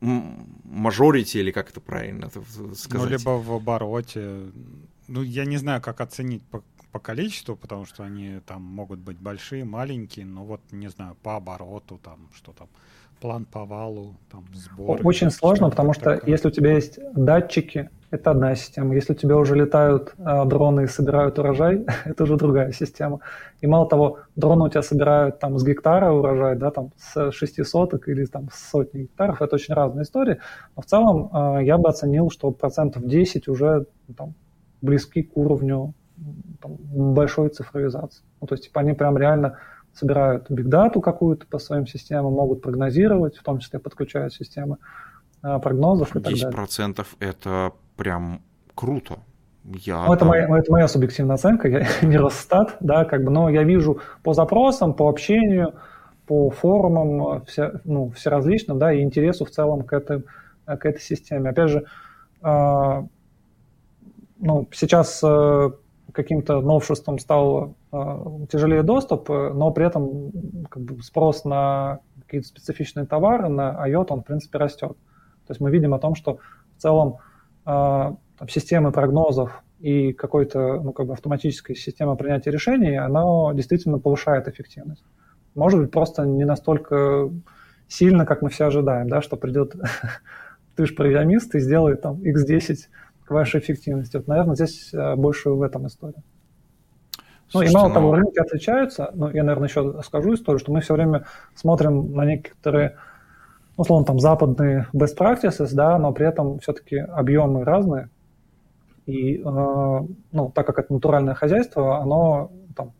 мажорити или как это правильно сказать? Ну, либо в обороте. Ну, я не знаю, как оценить по, по количеству, потому что они там могут быть большие, маленькие, но вот, не знаю, по обороту там, что там план по валу, там, сбор. Очень сложно, потому что такое. если у тебя есть датчики, это одна система. Если у тебя уже летают э, дроны и собирают урожай, это уже другая система. И мало того, дроны у тебя собирают там с гектара урожай, да, там с шести соток или там с сотни гектаров, это очень разные истории. Но в целом э, я бы оценил, что процентов 10 уже там, близки к уровню там, большой цифровизации. Ну, то есть типа, они прям реально собирают бигдату какую-то по своим системам, могут прогнозировать, в том числе подключают системы а, прогнозов и так далее. 10% это прям круто. Я ну, это, моя, это моя субъективная оценка, я не Росстат, да, как бы, но я вижу по запросам, по общению, по форумам, все, ну, все различным, да, и интересу в целом к, этой к этой системе. Опять же, э, ну, сейчас э, каким-то новшеством стал тяжелее доступ, но при этом как бы, спрос на какие-то специфичные товары, на IOT, он, в принципе, растет. То есть мы видим о том, что в целом там, системы прогнозов и какой-то ну, как бы автоматическая система принятия решений, она действительно повышает эффективность. Может быть, просто не настолько сильно, как мы все ожидаем, да, что придет ты же программист и сделает там x10 к вашей эффективности. Вот, наверное, здесь э, больше в этом история. Слушайте, ну и мало ну... того, рынки отличаются. Ну, я, наверное, еще скажу историю, что мы все время смотрим на некоторые, условно, там, западные best practices, да, но при этом все-таки объемы разные. И, э, ну, так как это натуральное хозяйство, оно, там,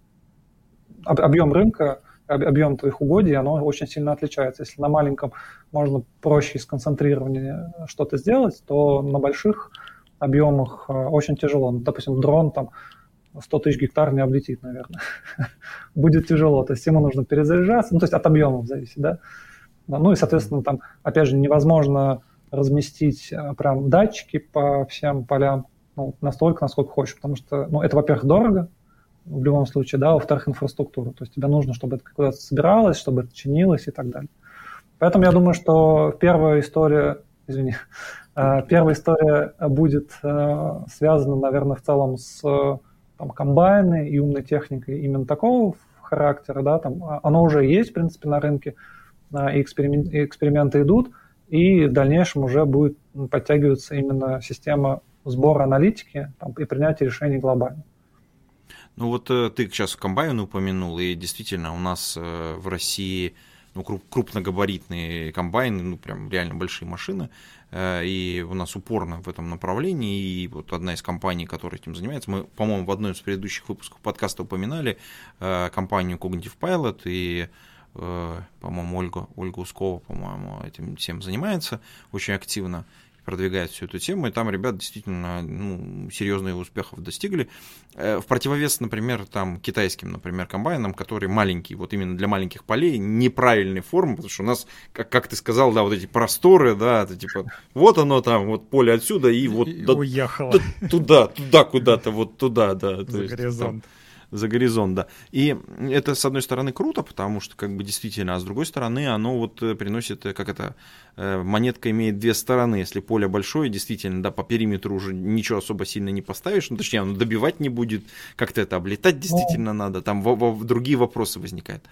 объем рынка объем твоих угодий, оно очень сильно отличается. Если на маленьком можно проще и сконцентрированнее что-то сделать, то на больших объемах э, очень тяжело. Ну, допустим, дрон там 100 тысяч гектар не облетит, наверное. Будет тяжело. То есть ему нужно перезаряжаться, ну, то есть от объемов зависит, да. Ну и, соответственно, там, опять же, невозможно разместить э, прям датчики по всем полям ну, настолько, насколько хочешь, потому что, ну, это, во-первых, дорого, в любом случае, да, во-вторых, инфраструктуру. То есть тебе нужно, чтобы это куда-то собиралось, чтобы это чинилось и так далее. Поэтому я думаю, что первая история, извини, э, первая история будет э, связана, наверное, в целом с там, комбайны и умной техникой именно такого характера, да, там, а, оно уже есть, в принципе, на рынке, и эксперименты, эксперименты идут, и в дальнейшем уже будет подтягиваться именно система сбора аналитики там, и принятия решений глобально. Ну вот э, ты сейчас комбайн упомянул, и действительно у нас э, в России ну, крупногабаритные комбайны, ну прям реально большие машины, и у нас упорно в этом направлении, и вот одна из компаний, которая этим занимается, мы, по-моему, в одной из предыдущих выпусков подкаста упоминали компанию Cognitive Pilot, и по-моему, Ольга, Ольга Ускова, по-моему, этим всем занимается очень активно продвигает всю эту тему, и там ребята действительно ну, серьезных успехов достигли. Э, в противовес, например, там китайским, например, комбайнам, которые маленькие, вот именно для маленьких полей, неправильной формы, потому что у нас, как, как ты сказал, да, вот эти просторы, да, это типа, вот оно там, вот поле отсюда, и вот и до, уехало. До, туда, туда куда-то, вот туда, да. За есть, горизонт. Там, за горизонт, да. И это, с одной стороны, круто, потому что, как бы, действительно, а с другой стороны, оно вот э, приносит, э, как это, э, монетка имеет две стороны. Если поле большое, действительно, да, по периметру уже ничего особо сильно не поставишь, ну, точнее, оно добивать не будет, как-то это облетать действительно ну. надо, там во, во, другие вопросы возникают.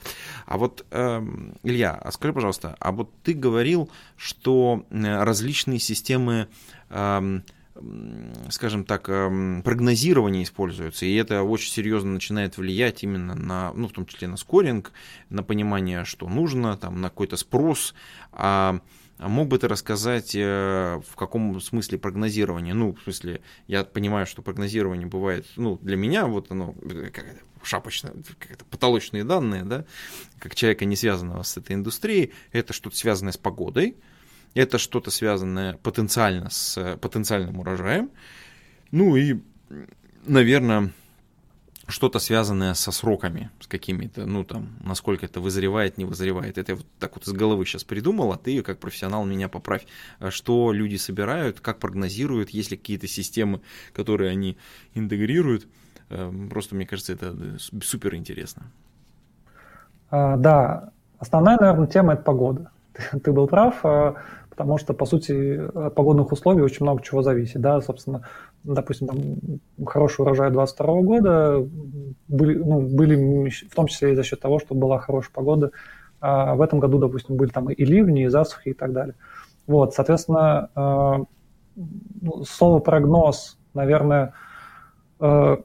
А вот, э, Илья, а скажи, пожалуйста, а вот ты говорил, что различные системы э, скажем так, эм, прогнозирование используется, и это очень серьезно начинает влиять именно на, ну, в том числе на скоринг, на понимание, что нужно, там, на какой-то спрос. А мог бы ты рассказать, э, в каком смысле прогнозирование? Ну, в смысле, я понимаю, что прогнозирование бывает, ну, для меня вот оно как это, шапочное, как потолочные данные, да, как человека, не связанного с этой индустрией, это что-то связанное с погодой, это что-то связанное потенциально с э, потенциальным урожаем. Ну и, наверное, что-то связанное со сроками, с какими-то, ну там, насколько это вызревает, не вызревает. Это я вот так вот из головы сейчас придумал, а ты как профессионал меня поправь. А что люди собирают, как прогнозируют, есть ли какие-то системы, которые они интегрируют. Эм, просто, мне кажется, это э, супер интересно. А, да, основная, наверное, тема – это погода. Ты, ты был прав. Потому что, по сути, от погодных условий очень много чего зависит. Да? Собственно, допустим, там, хороший урожай 22 года были, ну, были в том числе и за счет того, что была хорошая погода. А в этом году, допустим, были там и ливни, и засухи и так далее. Вот, соответственно, э, ну, слово прогноз, наверное, э,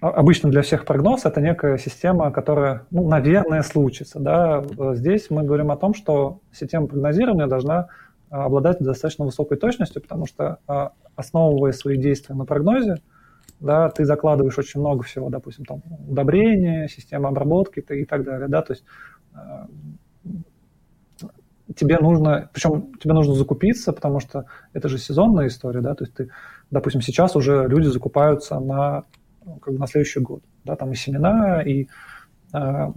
обычно для всех прогноз это некая система, которая, ну, наверное, случится. Да? Здесь мы говорим о том, что система прогнозирования должна обладать достаточно высокой точностью, потому что а, основывая свои действия на прогнозе, да, ты закладываешь очень много всего, допустим, там удобрения, система обработки и так далее, да, то есть а, тебе нужно, причем тебе нужно закупиться, потому что это же сезонная история, да, то есть ты, допустим, сейчас уже люди закупаются на, как бы на следующий год, да, там и семена, и а,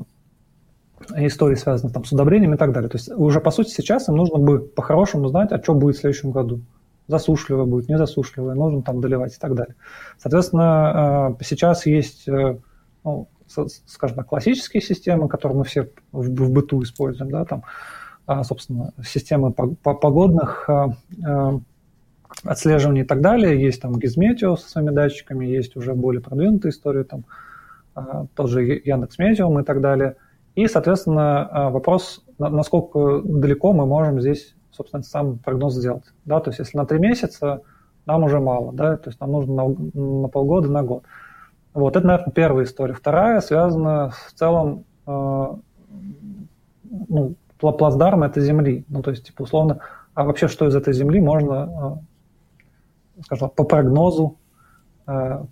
истории, связанные там, с удобрением и так далее. То есть уже, по сути, сейчас им нужно бы по-хорошему знать, а что будет в следующем году. Засушливое будет, не засушливое, нужно там доливать и так далее. Соответственно, э, сейчас есть э, ну, скажем так, классические системы, которые мы все в, быту используем, да, там, а, собственно, системы погодных а, отслеживаний и так далее. Есть там Gizmeteo со своими датчиками, есть уже более продвинутые истории, там, тот же Яндекс Метеум и так далее. И, соответственно, вопрос, насколько далеко мы можем здесь, собственно, сам прогноз сделать. Да? То есть если на три месяца, нам уже мало, да, то есть нам нужно на, на полгода, на год. Вот, это, наверное, первая история. Вторая связана в целом, э, ну, плацдарм это земли. Ну, то есть, типа, условно, а вообще что из этой земли можно, э, скажем, по прогнозу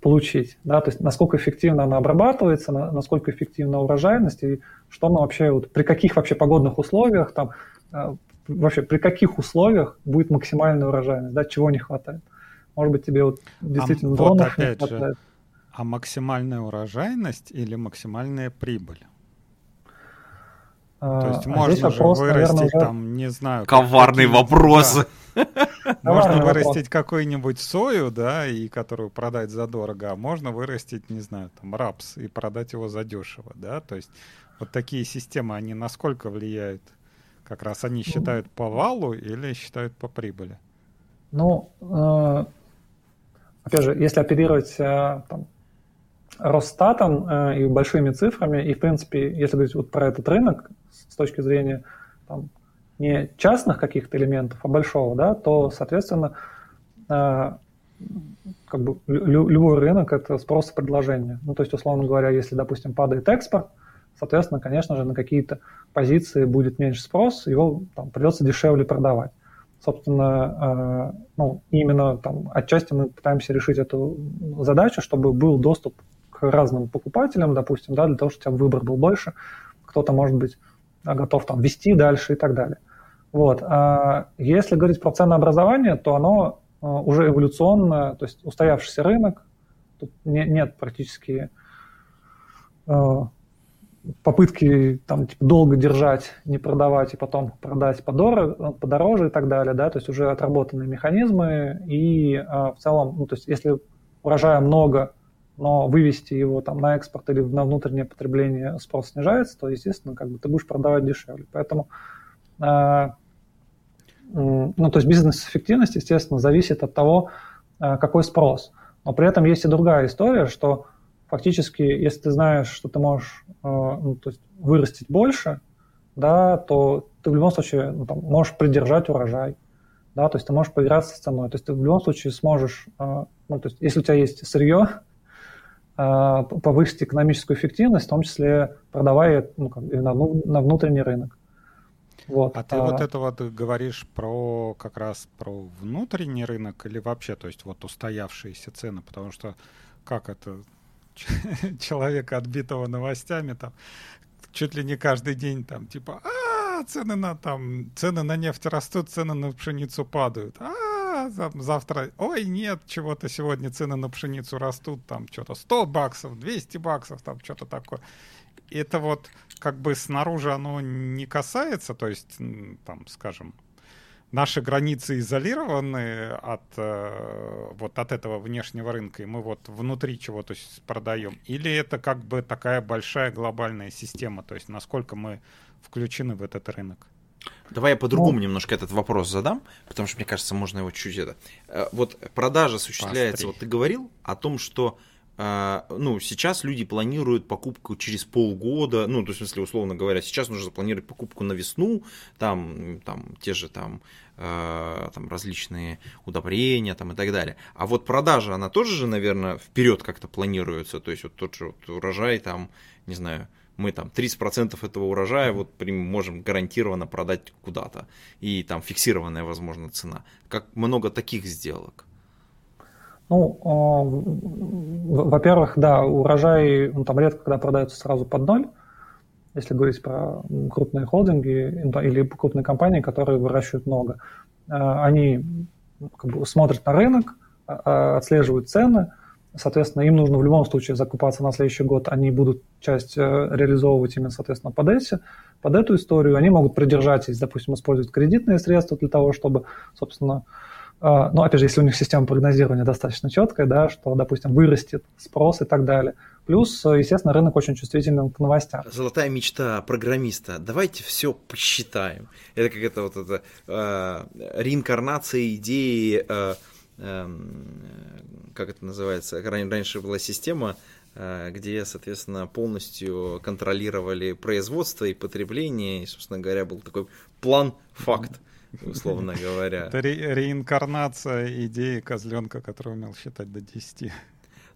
получить, да, то есть насколько эффективно она обрабатывается, на, насколько эффективна урожайность и что мы вообще, вот, при каких вообще погодных условиях, там, э, вообще при каких условиях будет максимальная урожайность, да, чего не хватает. Может быть, тебе вот действительно а, дронов вот не хватает. Же, а максимальная урожайность или максимальная прибыль? А, То есть а можно же вопрос, вырастить наверное, там, не знаю... Коварный вопрос. Можно вырастить какую-нибудь сою, да, и которую продать задорого, а можно вырастить, не знаю, там, рапс и продать его задешево, да, то есть вот такие системы, они насколько влияют? Как раз они считают по валу или считают по прибыли? Ну, э, опять же, если оперировать э, там, Росстатом э, и большими цифрами, и, в принципе, если говорить вот про этот рынок с точки зрения там, не частных каких-то элементов, а большого, да, то, соответственно, э, как бы лю- любой рынок – это спрос и предложение. Ну, то есть, условно говоря, если, допустим, падает экспорт, соответственно, конечно же, на какие-то позиции будет меньше спрос, его там, придется дешевле продавать. Собственно, э, ну, именно там отчасти мы пытаемся решить эту задачу, чтобы был доступ к разным покупателям, допустим, да, для того, чтобы у тебя выбор был больше, кто-то, может быть, готов там вести дальше и так далее. Вот. А если говорить про ценообразование, то оно а, уже эволюционно, то есть устоявшийся рынок, тут не, нет практически э, попытки там типа, долго держать, не продавать и потом продать подороже, подороже и так далее, да, то есть уже отработанные механизмы и э, в целом, ну, то есть если урожая много, но вывести его там на экспорт или на внутреннее потребление спрос снижается, то, естественно, как бы ты будешь продавать дешевле. Поэтому, ну, то есть бизнес-эффективность, естественно, зависит от того, э, какой спрос. Но при этом есть и другая история, что фактически, если ты знаешь, что ты можешь э, ну, то есть вырастить больше, да, то ты в любом случае ну, там, можешь придержать урожай, да, то есть ты можешь поиграться с ценой, то есть ты в любом случае сможешь, э, ну, то есть если у тебя есть сырье, повысить экономическую эффективность, в том числе продавая ну, как, на, на внутренний рынок. Вот. А ты а... вот это вот говоришь про как раз про внутренний рынок или вообще, то есть вот устоявшиеся цены, потому что как это человека отбитого новостями там чуть ли не каждый день там типа а цены на там цены на нефть растут, цены на пшеницу падают. А завтра, ой, нет, чего-то сегодня цены на пшеницу растут, там что-то 100 баксов, 200 баксов, там что-то такое. Это вот как бы снаружи оно не касается, то есть, там, скажем, наши границы изолированы от э, вот от этого внешнего рынка, и мы вот внутри чего-то продаем? Или это как бы такая большая глобальная система, то есть насколько мы включены в этот рынок? Давай я по-другому ну, немножко этот вопрос задам, потому что, мне кажется, можно его чуть это... Э, вот продажа осуществляется, Пострей. вот ты говорил о том, что э, ну, сейчас люди планируют покупку через полгода, ну, то есть, в смысле, условно говоря, сейчас нужно запланировать покупку на весну, там, там те же там, э, там различные удобрения там, и так далее. А вот продажа, она тоже же, наверное, вперед как-то планируется, то есть вот тот же вот урожай там, не знаю, мы там 30% этого урожая вот можем гарантированно продать куда-то. И там фиксированная, возможно, цена. Как много таких сделок? Ну, во-первых, да, урожай, он там редко когда продается сразу под ноль, если говорить про крупные холдинги или крупные компании, которые выращивают много. А, они как бы смотрят на рынок, а, а, отслеживают цены, Соответственно, им нужно в любом случае закупаться на следующий год. Они будут часть э, реализовывать именно, соответственно, под, эти, под эту историю. Они могут придержать, если, допустим, использовать кредитные средства для того, чтобы, собственно, э, ну, опять же, если у них система прогнозирования достаточно четкая, да, что, допустим, вырастет спрос и так далее, Плюс, естественно, рынок очень чувствителен к новостям. Золотая мечта программиста. Давайте все посчитаем. Это как это вот это э, реинкарнация идеи, э, как это называется? Раньше была система, э, где, соответственно, полностью контролировали производство и потребление, и, собственно говоря, был такой план-факт условно говоря. Это ре- реинкарнация идеи козленка, который умел считать до 10.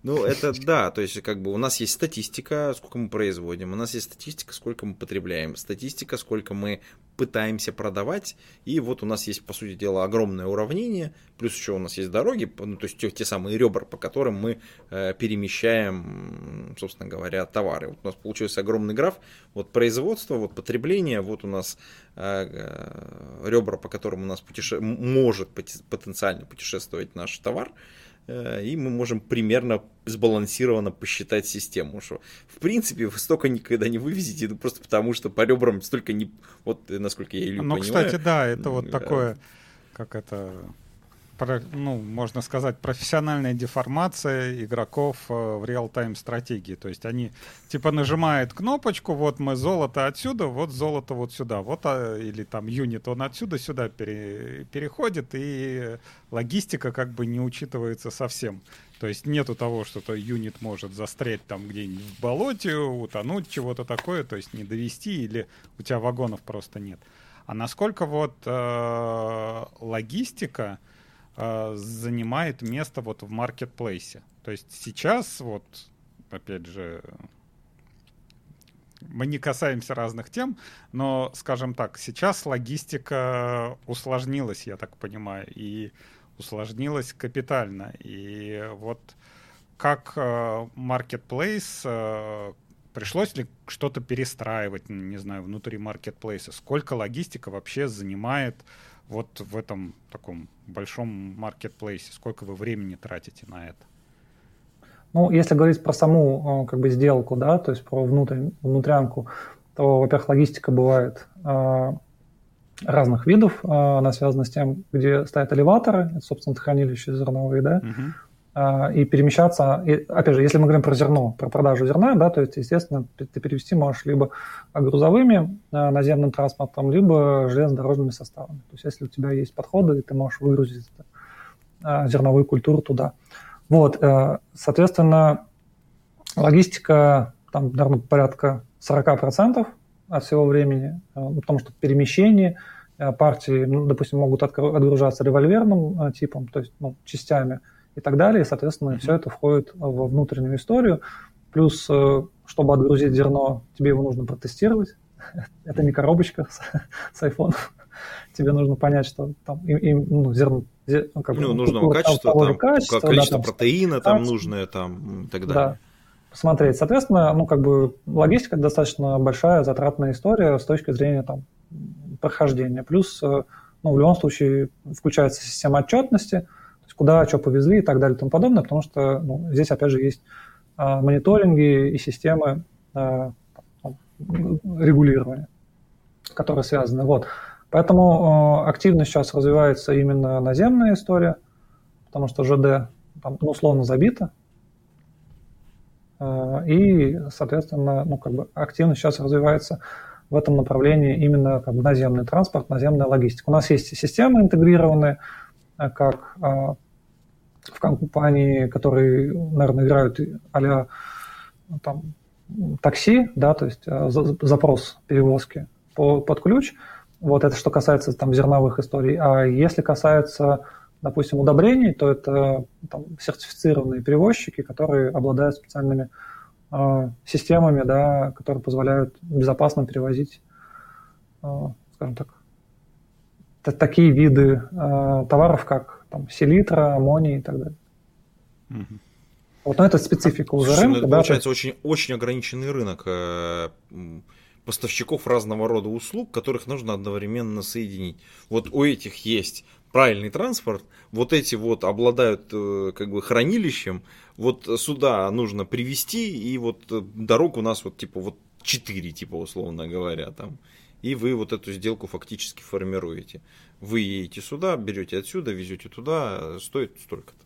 Ну, это да, то есть как бы у нас есть статистика, сколько мы производим, у нас есть статистика, сколько мы потребляем, статистика, сколько мы пытаемся продавать, и вот у нас есть, по сути дела, огромное уравнение, плюс еще у нас есть дороги, ну, то есть те, те самые ребра, по которым мы э, перемещаем, собственно говоря, товары. Вот у нас получился огромный граф, вот производство, вот потребление, вот у нас э, э, ребра, по которым у нас путеше... может потенциально путешествовать наш товар, Э, и мы можем примерно сбалансированно посчитать систему, что в принципе вы столько никогда не вывезете, ну, просто потому что по ребрам столько не... Вот насколько я Илью Ну, понимаю. кстати, да, это вот такое, как это ну, можно сказать, профессиональная деформация игроков э, в реал-тайм стратегии. То есть они типа нажимают кнопочку, вот мы золото отсюда, вот золото вот сюда, вот а, или там юнит он отсюда сюда пере, переходит, и логистика как бы не учитывается совсем. То есть нету того, что то юнит может застрять там где-нибудь в болоте, утонуть, чего-то такое, то есть не довести, или у тебя вагонов просто нет. А насколько вот э, логистика, э, занимает место вот в маркетплейсе. То есть сейчас вот, опять же, мы не касаемся разных тем, но, скажем так, сейчас логистика усложнилась, я так понимаю, и усложнилась капитально. И вот как маркетплейс, э, пришлось ли что-то перестраивать, не знаю, внутри маркетплейса? Сколько логистика вообще занимает вот в этом таком большом маркетплейсе? Сколько вы времени тратите на это? Ну, если говорить про саму э, как бы сделку, да, то есть про внутрь, внутрянку, то, во-первых, логистика бывает э, разных видов. Э, она связана с тем, где стоят элеваторы, это, собственно, хранилище зерновые, да, uh-huh. А, и перемещаться. И, опять же, если мы говорим про зерно, про продажу зерна, да, то есть, естественно, ты перевести можешь либо грузовыми а, наземным транспортом, либо железнодорожными составами. То есть, если у тебя есть подходы, ты можешь выгрузить а, зерновую культуру туда. Вот, э, соответственно, логистика, там, наверное, порядка 40% от всего времени, э, потому что перемещение э, партии, ну, допустим, могут отгружаться револьверным типом, то есть ну, частями, и так далее. И, соответственно, mm-hmm. все это входит во внутреннюю историю. Плюс, э, чтобы отгрузить зерно, тебе его нужно протестировать. это не коробочка с, с iPhone. тебе нужно понять, что там им, им ну, зерно... Ну, как ну, нужного качества, там, качества, количество да, там, протеина там нужное там, и так далее. Да, посмотреть. Соответственно, ну, как бы логистика достаточно большая, затратная история с точки зрения там, прохождения. Плюс, э, ну, в любом случае, включается система отчетности – куда что повезли и так далее и тому подобное, потому что ну, здесь, опять же, есть а, мониторинги и системы а, регулирования, которые связаны. Вот. Поэтому а, активно сейчас развивается именно наземная история, потому что ЖД там, ну, условно забито, а, и, соответственно, ну, как бы активно сейчас развивается в этом направлении именно как бы, наземный транспорт, наземная логистика. У нас есть системы интегрированные, а, как а, в компании, которые, наверное, играют а там, такси, да, то есть э, запрос перевозки по, под ключ. Вот это что касается там зерновых историй. А если касается, допустим, удобрений, то это там, сертифицированные перевозчики, которые обладают специальными э, системами, да, которые позволяют безопасно перевозить, э, скажем так, такие виды э, товаров, как там, селитра, аммоний и так далее. Угу. Вот, но это специфика уже Слушай, ну, рынка. Это, да, получается, есть... очень, очень ограниченный рынок э, поставщиков разного рода услуг, которых нужно одновременно соединить. Вот у этих есть правильный транспорт, вот эти вот обладают э, как бы хранилищем, вот сюда нужно привезти, и вот э, дорог у нас вот типа вот 4, типа условно говоря, там и вы вот эту сделку фактически формируете. Вы едете сюда, берете отсюда, везете туда, стоит столько-то.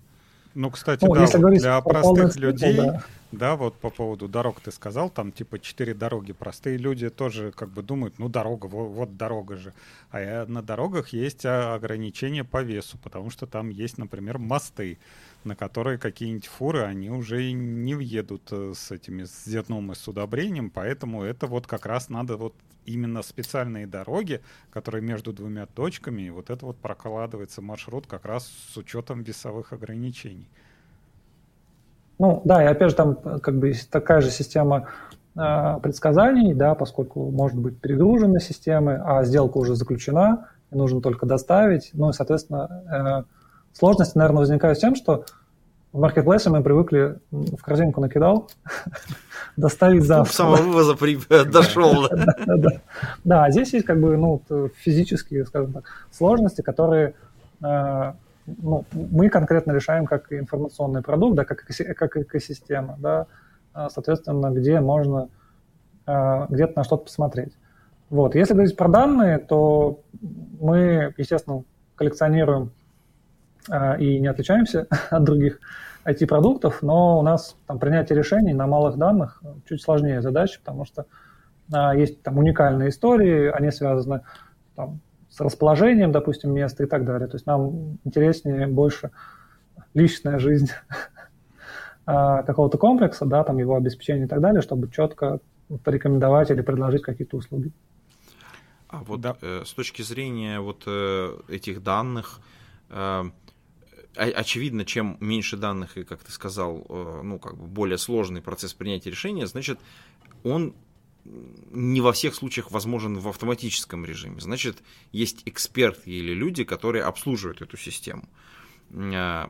Ну, кстати, ну, да, вот для простых людей, да. Да, вот по поводу дорог ты сказал, там типа четыре дороги. Простые люди тоже как бы думают, ну дорога, вот, вот дорога же. А на дорогах есть ограничения по весу, потому что там есть, например, мосты, на которые какие-нибудь фуры, они уже не въедут э, с этими с зерном и с удобрением, поэтому это вот как раз надо вот именно специальные дороги, которые между двумя точками, и вот это вот прокладывается маршрут как раз с учетом весовых ограничений. Ну да, и опять же там э, как бы такая же система э, предсказаний, да, поскольку может быть перегружены системы, а сделка уже заключена, и нужно только доставить. Ну и, соответственно, э, сложности, наверное, возникают с тем, что в маркетплейсе мы привыкли в корзинку накидал, доставить завтра. Самовывоза дошел. Да, а здесь есть как бы ну, физические, скажем так, сложности, которые э, ну, мы конкретно решаем как информационный продукт, да, как, как экосистема, да, а, соответственно, где можно э, где-то на что-то посмотреть. Вот. Если говорить про данные, то мы, естественно, коллекционируем э, и не отличаемся от других IT-продуктов, но у нас там принятие решений на малых данных чуть сложнее задача, потому что есть там уникальные истории, они связаны там, с расположением, допустим, места и так далее. То есть нам интереснее больше личная жизнь а, какого-то комплекса, да, там его обеспечение и так далее, чтобы четко порекомендовать или предложить какие-то услуги. А вот да. э, с точки зрения вот э, этих данных, э, очевидно, чем меньше данных и, как ты сказал, э, ну как бы более сложный процесс принятия решения, значит, он не во всех случаях возможен в автоматическом режиме. Значит, есть эксперты или люди, которые обслуживают эту систему. А,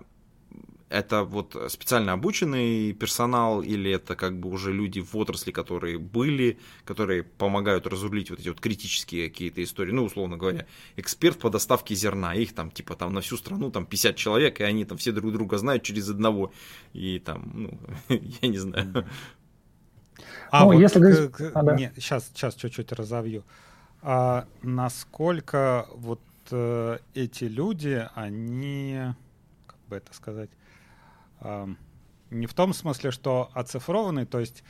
это вот специально обученный персонал или это как бы уже люди в отрасли, которые были, которые помогают разрулить вот эти вот критические какие-то истории. Ну, условно говоря, эксперт по доставке зерна. Их там типа там на всю страну там 50 человек, и они там все друг друга знают через одного. И там, ну, я не знаю, а ну, вот если говорить... к, а, да. не, сейчас, сейчас чуть-чуть разовью. А насколько вот э, эти люди, они, как бы это сказать, э, не в том смысле, что оцифрованы, то есть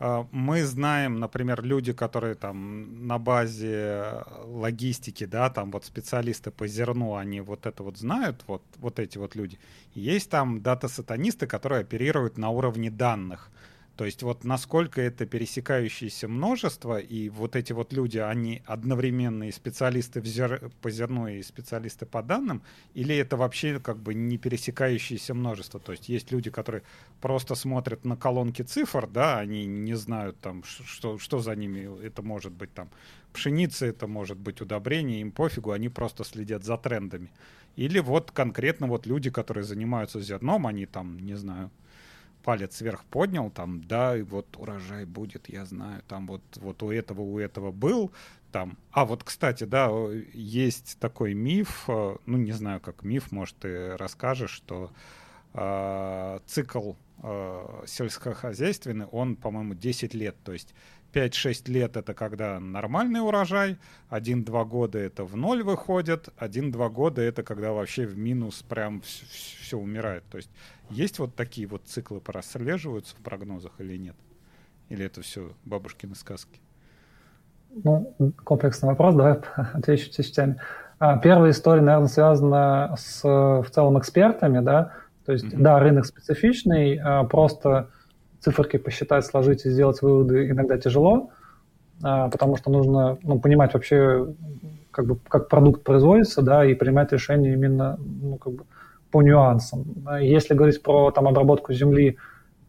э, мы знаем, например, люди, которые там на базе логистики, да, там вот специалисты по зерну, они вот это вот знают, вот, вот эти вот люди. Есть там дата-сатанисты, которые оперируют на уровне данных. То есть вот насколько это пересекающееся множество, и вот эти вот люди, они одновременно и специалисты в зер... по зерну, и специалисты по данным, или это вообще как бы не пересекающееся множество? То есть есть люди, которые просто смотрят на колонки цифр, да, они не знают там, что, что за ними, это может быть там пшеница, это может быть удобрение, им пофигу, они просто следят за трендами. Или вот конкретно вот люди, которые занимаются зерном, они там, не знаю, палец вверх поднял, там, да, и вот урожай будет, я знаю, там вот, вот у этого, у этого был, там. А вот, кстати, да, есть такой миф, э, ну, не знаю, как миф, может, ты расскажешь, что э, цикл э, сельскохозяйственный, он, по-моему, 10 лет, то есть 5-6 лет это когда нормальный урожай, 1-2 года это в ноль выходит, 1-2 года это когда вообще в минус прям все, все умирает. То есть есть вот такие вот циклы прослеживаются в прогнозах или нет? Или это все бабушкины сказки? Ну, комплексный вопрос, давай отвечу частями. А, первая история, наверное, связана с в целом экспертами, да, то есть, mm-hmm. да, рынок специфичный, а, просто циферки посчитать, сложить и сделать выводы иногда тяжело, а, потому что нужно ну, понимать вообще, как, бы, как продукт производится, да, и принимать решения именно ну, как бы по нюансам. Если говорить про там, обработку земли,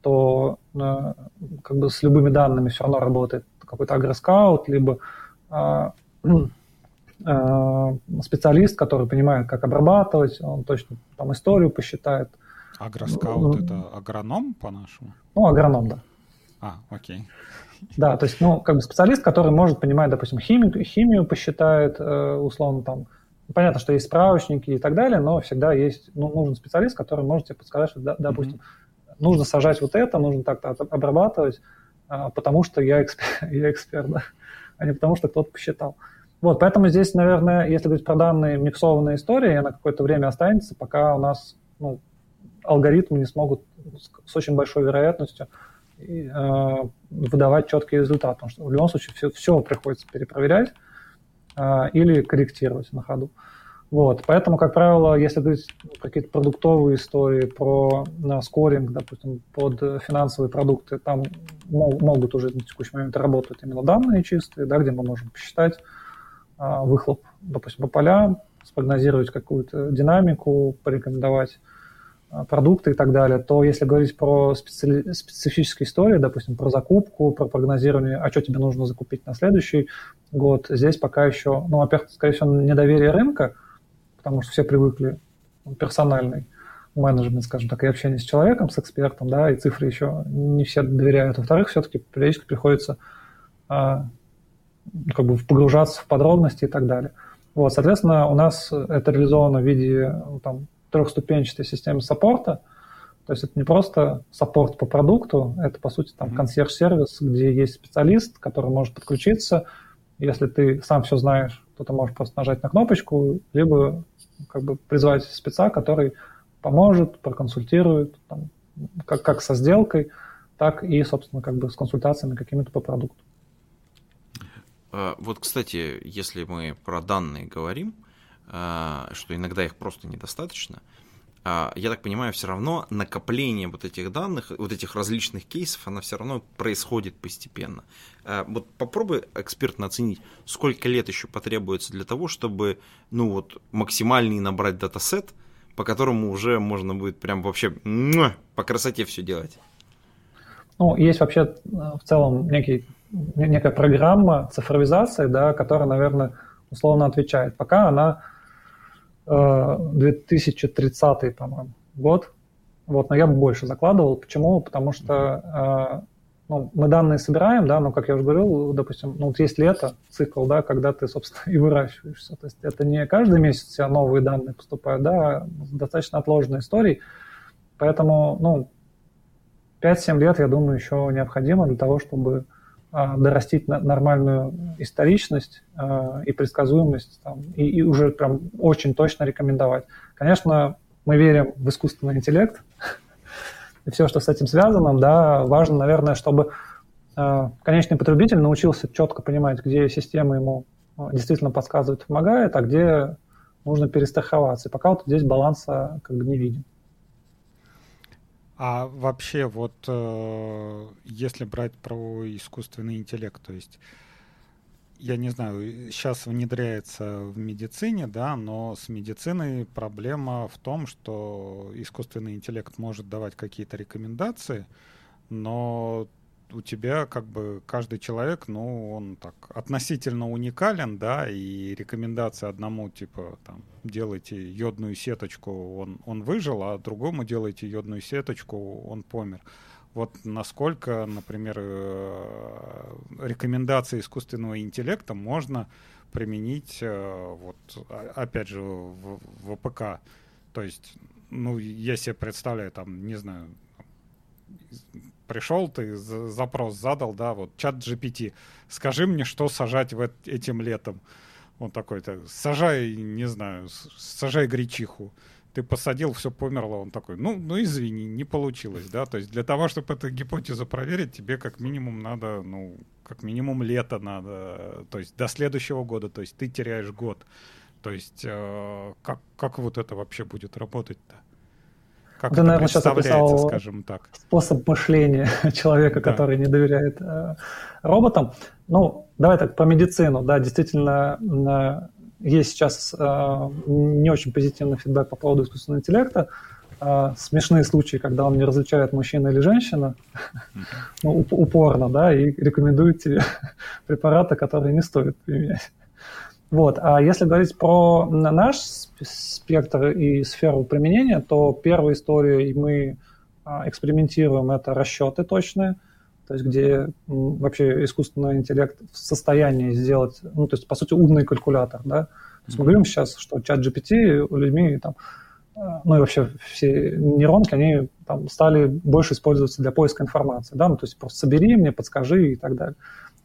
то э, как бы с любыми данными все равно работает какой-то агроскаут, либо э, э, специалист, который понимает, как обрабатывать, он точно там историю посчитает – Агроскаут это агроном по-нашему? Ну, агроном, да. А, окей. Да, то есть, ну, как бы специалист, который может понимать, допустим, химию, химию посчитает, э, условно, там, понятно, что есть справочники и так далее, но всегда есть, ну, нужен специалист, который может тебе подсказать, что, допустим, mm-hmm. нужно сажать вот это, нужно так-то обрабатывать, а, потому что я эксперт, я эксперт, да, а не потому что кто-то посчитал. Вот, поэтому здесь, наверное, если говорить про данные миксованная история, она какое-то время останется, пока у нас ну, алгоритмы не смогут с очень большой вероятностью выдавать четкий результат, потому что в любом случае все, все приходится перепроверять или корректировать на ходу. Вот, поэтому, как правило, если говорить какие-то продуктовые истории про на скоринг, допустим, под финансовые продукты, там могут уже на текущий момент работать именно данные чистые, да, где мы можем посчитать а, выхлоп, допустим, по полям, спрогнозировать какую-то динамику, порекомендовать продукты и так далее, то если говорить про специ... специфические истории, допустим, про закупку, про прогнозирование, а что тебе нужно закупить на следующий год, здесь пока еще, ну, во-первых, скорее всего, недоверие рынка – потому что все привыкли персональный менеджмент, скажем так, и общение с человеком, с экспертом, да, и цифры еще не все доверяют. Во-вторых, все-таки периодически приходится а, как бы погружаться в подробности и так далее. Вот, соответственно, у нас это реализовано в виде там, трехступенчатой системы саппорта. То есть это не просто саппорт по продукту, это, по сути, там консьерж-сервис, где есть специалист, который может подключиться. Если ты сам все знаешь, то ты можешь просто нажать на кнопочку, либо как бы призвать спеца, который поможет, проконсультирует, там, как, как со сделкой, так и, собственно, как бы с консультациями какими-то по продукту. А, вот, кстати, если мы про данные говорим, что иногда их просто недостаточно, а, я так понимаю, все равно накопление вот этих данных, вот этих различных кейсов, оно все равно происходит постепенно. А, вот попробуй экспертно оценить, сколько лет еще потребуется для того, чтобы, ну вот, максимальный набрать датасет, по которому уже можно будет прям вообще по красоте все делать. Ну, есть вообще э, в целом некий, некая программа цифровизации, да, которая, наверное, условно отвечает. Пока она 2030, по-моему, год. Вот, но я бы больше закладывал. Почему? Потому что э, ну, мы данные собираем, да, но, как я уже говорил, допустим, ну, вот есть лето, цикл, да, когда ты, собственно, и выращиваешься. То есть это не каждый месяц у тебя новые данные поступают, да, достаточно отложенные истории. Поэтому, ну, 5-7 лет, я думаю, еще необходимо для того, чтобы дорастить на нормальную историчность а, и предсказуемость там, и, и уже прям очень точно рекомендовать. Конечно, мы верим в искусственный интеллект и все, что с этим связано, да, важно, наверное, чтобы а, конечный потребитель научился четко понимать, где система ему действительно подсказывает, помогает, а где нужно перестраховаться. И пока вот здесь баланса как бы не видим. А вообще, вот э, если брать про искусственный интеллект, то есть, я не знаю, сейчас внедряется в медицине, да, но с медициной проблема в том, что искусственный интеллект может давать какие-то рекомендации, но у тебя как бы каждый человек, ну, он так относительно уникален, да, и рекомендация одному, типа, там, делайте йодную сеточку, он, он выжил, а другому делайте йодную сеточку, он помер. Вот насколько, например, э, рекомендации искусственного интеллекта можно применить, э, вот, опять же, в, в. То есть, ну, я себе представляю, там, не знаю, пришел, ты запрос задал, да, вот чат GPT, скажи мне, что сажать в этим летом. Он такой-то, сажай, не знаю, сажай гречиху. Ты посадил, все померло, он такой, ну, ну извини, не получилось, да, то есть для того, чтобы эту гипотезу проверить, тебе как минимум надо, ну, как минимум лето надо, то есть до следующего года, то есть ты теряешь год. То есть э, как, как вот это вообще будет работать-то? Как Ты, это наверное, сейчас описал скажем так. способ мышления человека, да. который не доверяет э, роботам. Ну, давай так, по медицину. Да, действительно, э, есть сейчас э, не очень позитивный фидбэк по поводу искусственного интеллекта. Э, смешные случаи, когда он не различает мужчина или женщина, ну, упорно, да, и рекомендует тебе препараты, которые не стоит применять. Вот. А если говорить про наш спектр и сферу применения, то первую историю мы а, экспериментируем это расчеты точные, то есть где вообще искусственный интеллект в состоянии сделать, ну, то есть, по сути, умный калькулятор, да. То есть мы говорим сейчас, что чат GPT у людьми там, а, ну и вообще все нейронки, они там стали больше использоваться для поиска информации, да, ну, то есть просто собери мне, подскажи и так далее.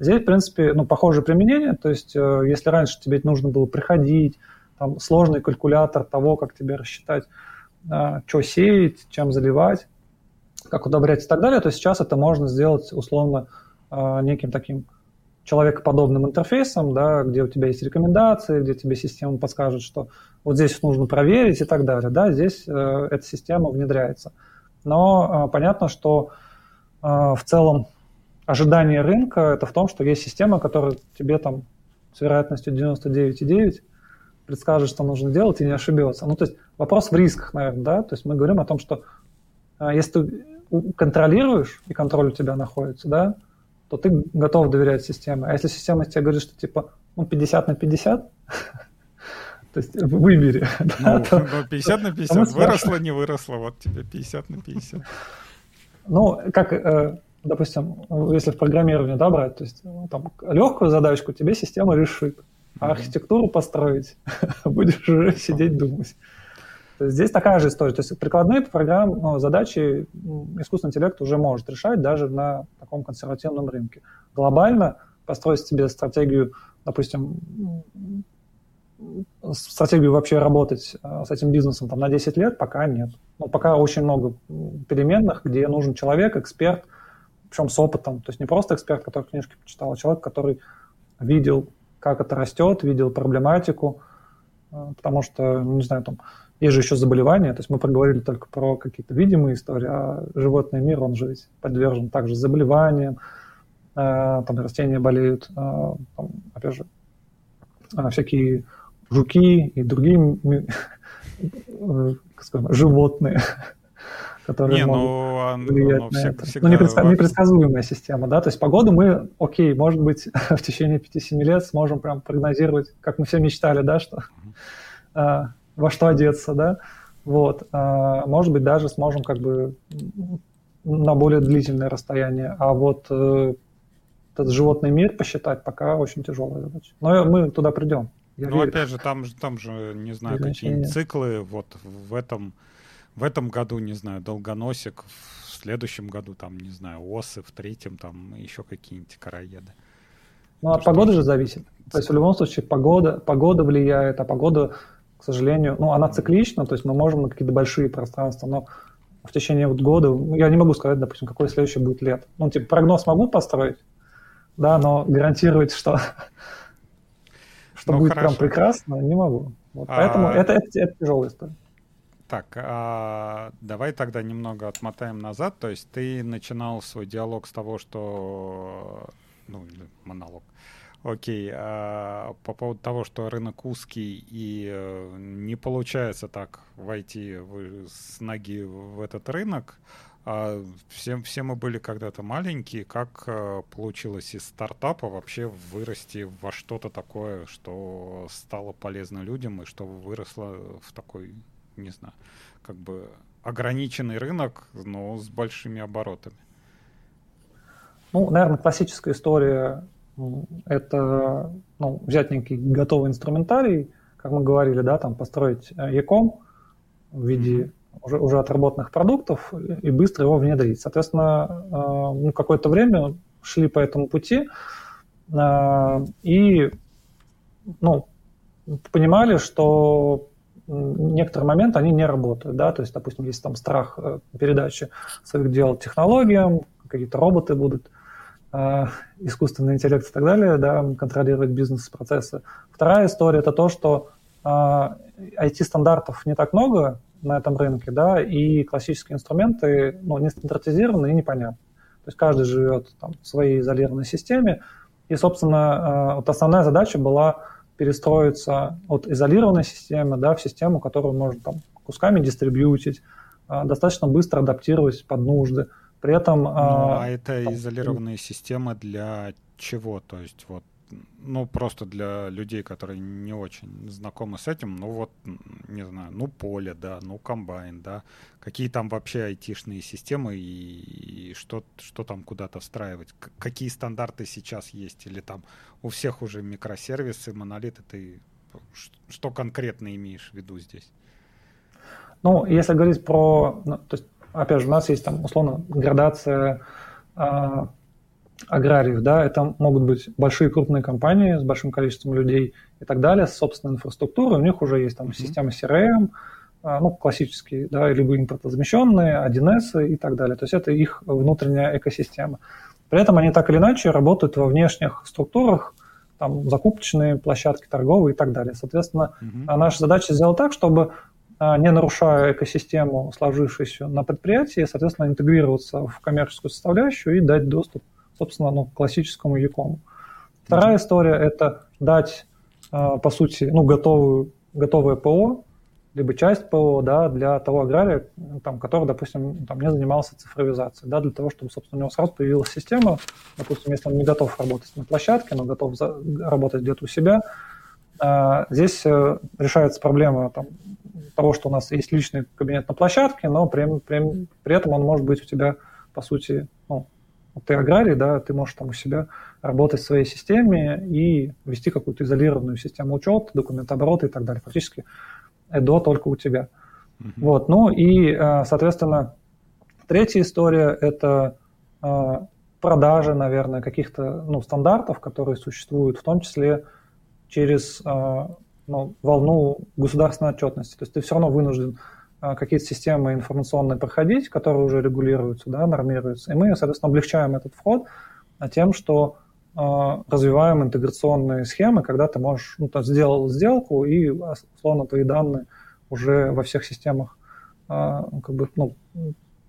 Здесь, в принципе, ну, похожее применение, то есть э, если раньше тебе нужно было приходить, там, сложный калькулятор того, как тебе рассчитать, э, что сеять, чем заливать, как удобрять и так далее, то сейчас это можно сделать условно э, неким таким человекоподобным интерфейсом, да, где у тебя есть рекомендации, где тебе система подскажет, что вот здесь нужно проверить и так далее. Да, здесь эта система внедряется. Но понятно, что в целом ожидание рынка это в том, что есть система, которая тебе там с вероятностью 99,9 предскажет, что нужно делать и не ошибется. Ну, то есть вопрос в рисках, наверное, да, то есть мы говорим о том, что э, если ты контролируешь, и контроль у тебя находится, да, то ты готов доверять системе. А если система тебе говорит, что типа ну, 50 на 50, то есть выбери. Ну, 50 на 50, выросло, не выросло, вот тебе 50 на 50. Ну, как, э, допустим, если в программировании, да, брать, то есть ну, там легкую задачку тебе система решит, а архитектуру построить будешь уже сидеть думать. Здесь такая же история. То есть прикладные программы, ну, задачи искусственный интеллект уже может решать даже на таком консервативном рынке. Глобально построить себе стратегию, допустим, стратегию вообще работать э, с этим бизнесом там, на 10 лет пока нет. Ну, пока очень много переменных, где нужен человек, эксперт, причем с опытом. То есть не просто эксперт, который книжки почитал, а человек, который видел, как это растет, видел проблематику, э, потому что, ну, не знаю, там, есть же еще заболевания, то есть мы проговорили только про какие-то видимые истории, а животный мир, он же ведь подвержен также заболеваниям, э, там растения болеют, э, там, опять же, всякие жуки и другие скажем, животные, которые не, могут ну, влиять на всег, это. Всегда ну, непредск... непредсказуемая система, да, то есть погоду мы, окей, может быть, в течение 5-7 лет сможем прям прогнозировать, как мы все мечтали, да, что во что одеться, да, вот, а, может быть, даже сможем как бы на более длительное расстояние, а вот э, этот животный мир посчитать пока очень тяжелая задача. Но мы туда придем. Я ну, верю. опять же, там, там же, не знаю, какие циклы, вот в этом, в этом году, не знаю, долгоносик, в следующем году, там, не знаю, осы, в третьем, там, еще какие-нибудь короеды. Ну, от погоды же зависит. То есть в любом случае погода, погода влияет, а погода к сожалению, ну, она циклична, то есть мы можем на какие-то большие пространства, но в течение вот года, ну, я не могу сказать, допустим, какое следующее будет лет. Ну, типа, прогноз могу построить, да, но гарантировать, что, что ну, будет хорошо. прям прекрасно, не могу. Вот, а... Поэтому это, это, это тяжелая история. Так, а давай тогда немного отмотаем назад. То есть ты начинал свой диалог с того, что... Ну, монолог. Окей, а по поводу того, что рынок узкий и э, не получается так войти с ноги в этот рынок, а все, все мы были когда-то маленькие, как а, получилось из стартапа вообще вырасти во что-то такое, что стало полезно людям и что выросло в такой, не знаю, как бы ограниченный рынок, но с большими оборотами? Ну, наверное, классическая история это ну, взять некий готовый инструментарий, как мы говорили, да, там построить e-com в виде уже, уже отработанных продуктов и быстро его внедрить. Соответственно, э, ну, какое-то время шли по этому пути э, и ну, понимали, что некоторые моменты они не работают, да, то есть, допустим, есть там страх э, передачи своих дел технологиям, какие-то роботы будут Э, искусственный интеллект и так далее, да, контролировать бизнес-процессы. Вторая история – это то, что IT-стандартов э, не так много на этом рынке, да, и классические инструменты ну, не стандартизированы и непонятны. То есть каждый живет там, в своей изолированной системе, и, собственно, э, вот основная задача была перестроиться от изолированной системы да, в систему, которую можно там, кусками дистрибьютить, достаточно быстро адаптировать под нужды – при этом... Ну, а, а это там, изолированные системы для чего? То есть вот ну, просто для людей, которые не очень знакомы с этим, ну, вот, не знаю, ну, поле, да, ну, комбайн, да, какие там вообще айтишные системы и, и что, что там куда-то встраивать, К- какие стандарты сейчас есть, или там у всех уже микросервисы, монолиты, ты что конкретно имеешь в виду здесь? Ну, если говорить про, ну, то есть опять же, у нас есть там условно градация а, аграриев, да, это могут быть большие крупные компании с большим количеством людей и так далее, с собственной инфраструктурой, у них уже есть там система CRM, ну, классические, да, либо импортозамещенные, 1С и так далее. То есть это их внутренняя экосистема. При этом они так или иначе работают во внешних структурах, там закупочные площадки, торговые и так далее. Соответственно, mm-hmm. наша задача сделать так, чтобы не нарушая экосистему, сложившуюся на предприятии, соответственно, интегрироваться в коммерческую составляющую и дать доступ, собственно, ну, классическому Якому. Вторая история – это дать, по сути, ну, готовую, готовое ПО, либо часть ПО да, для того агрария, там, который, допустим, там, не занимался цифровизацией, да, для того, чтобы, собственно, у него сразу появилась система, допустим, если он не готов работать на площадке, но готов за, работать где-то у себя, а, здесь э, решается проблема там, того, что у нас есть личный кабинет на площадке, но при, при, при этом он может быть у тебя, по сути, ну, ты аграрий, да, ты можешь там у себя работать в своей системе и вести какую-то изолированную систему учета, документооборота и так далее. Фактически Эдо только у тебя. Uh-huh. Вот, ну и, э, соответственно, третья история – это э, продажа, наверное, каких-то ну, стандартов, которые существуют, в том числе через э, ну, волну государственной отчетности. То есть ты все равно вынужден какие-то системы информационные проходить, которые уже регулируются, да, нормируются. И мы, соответственно, облегчаем этот вход тем, что развиваем интеграционные схемы, когда ты можешь, ну, ты сделал сделку, и, условно, твои данные уже во всех системах как бы, ну,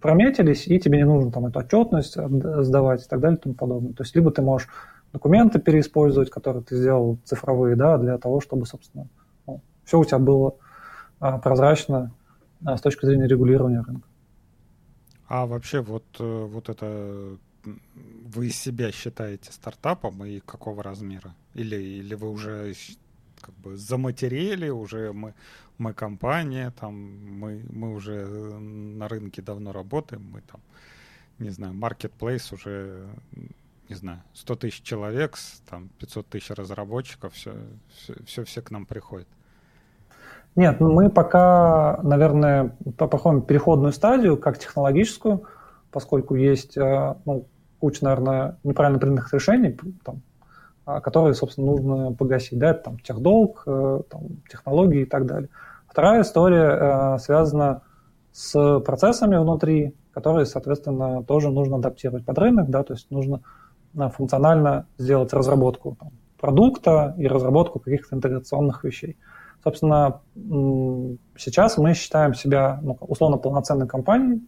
прометились, и тебе не нужно там эту отчетность сдавать и так далее и тому подобное. То есть либо ты можешь документы переиспользовать, которые ты сделал цифровые, да, для того, чтобы, собственно, ну, все у тебя было а, прозрачно а, с точки зрения регулирования рынка. А вообще вот, э, вот это вы себя считаете стартапом и какого размера? Или, или вы уже как бы заматерели, уже мы, мы компания, там, мы, мы уже на рынке давно работаем, мы там, не знаю, marketplace уже, не знаю, 100 тысяч человек, там, 500 тысяч разработчиков, все, все, все, все к нам приходят. Нет, ну, мы пока, наверное, проходим переходную стадию, как технологическую, поскольку есть э, ну, куча, наверное, неправильно принятых решений, там, а, которые, собственно, нужно погасить. Да, это там техдолг, э, там, технологии и так далее. Вторая история э, связана с процессами внутри, которые, соответственно, тоже нужно адаптировать под рынок, да, то есть нужно функционально сделать разработку там, продукта и разработку каких-то интеграционных вещей. Собственно, сейчас мы считаем себя ну, условно полноценной компанией,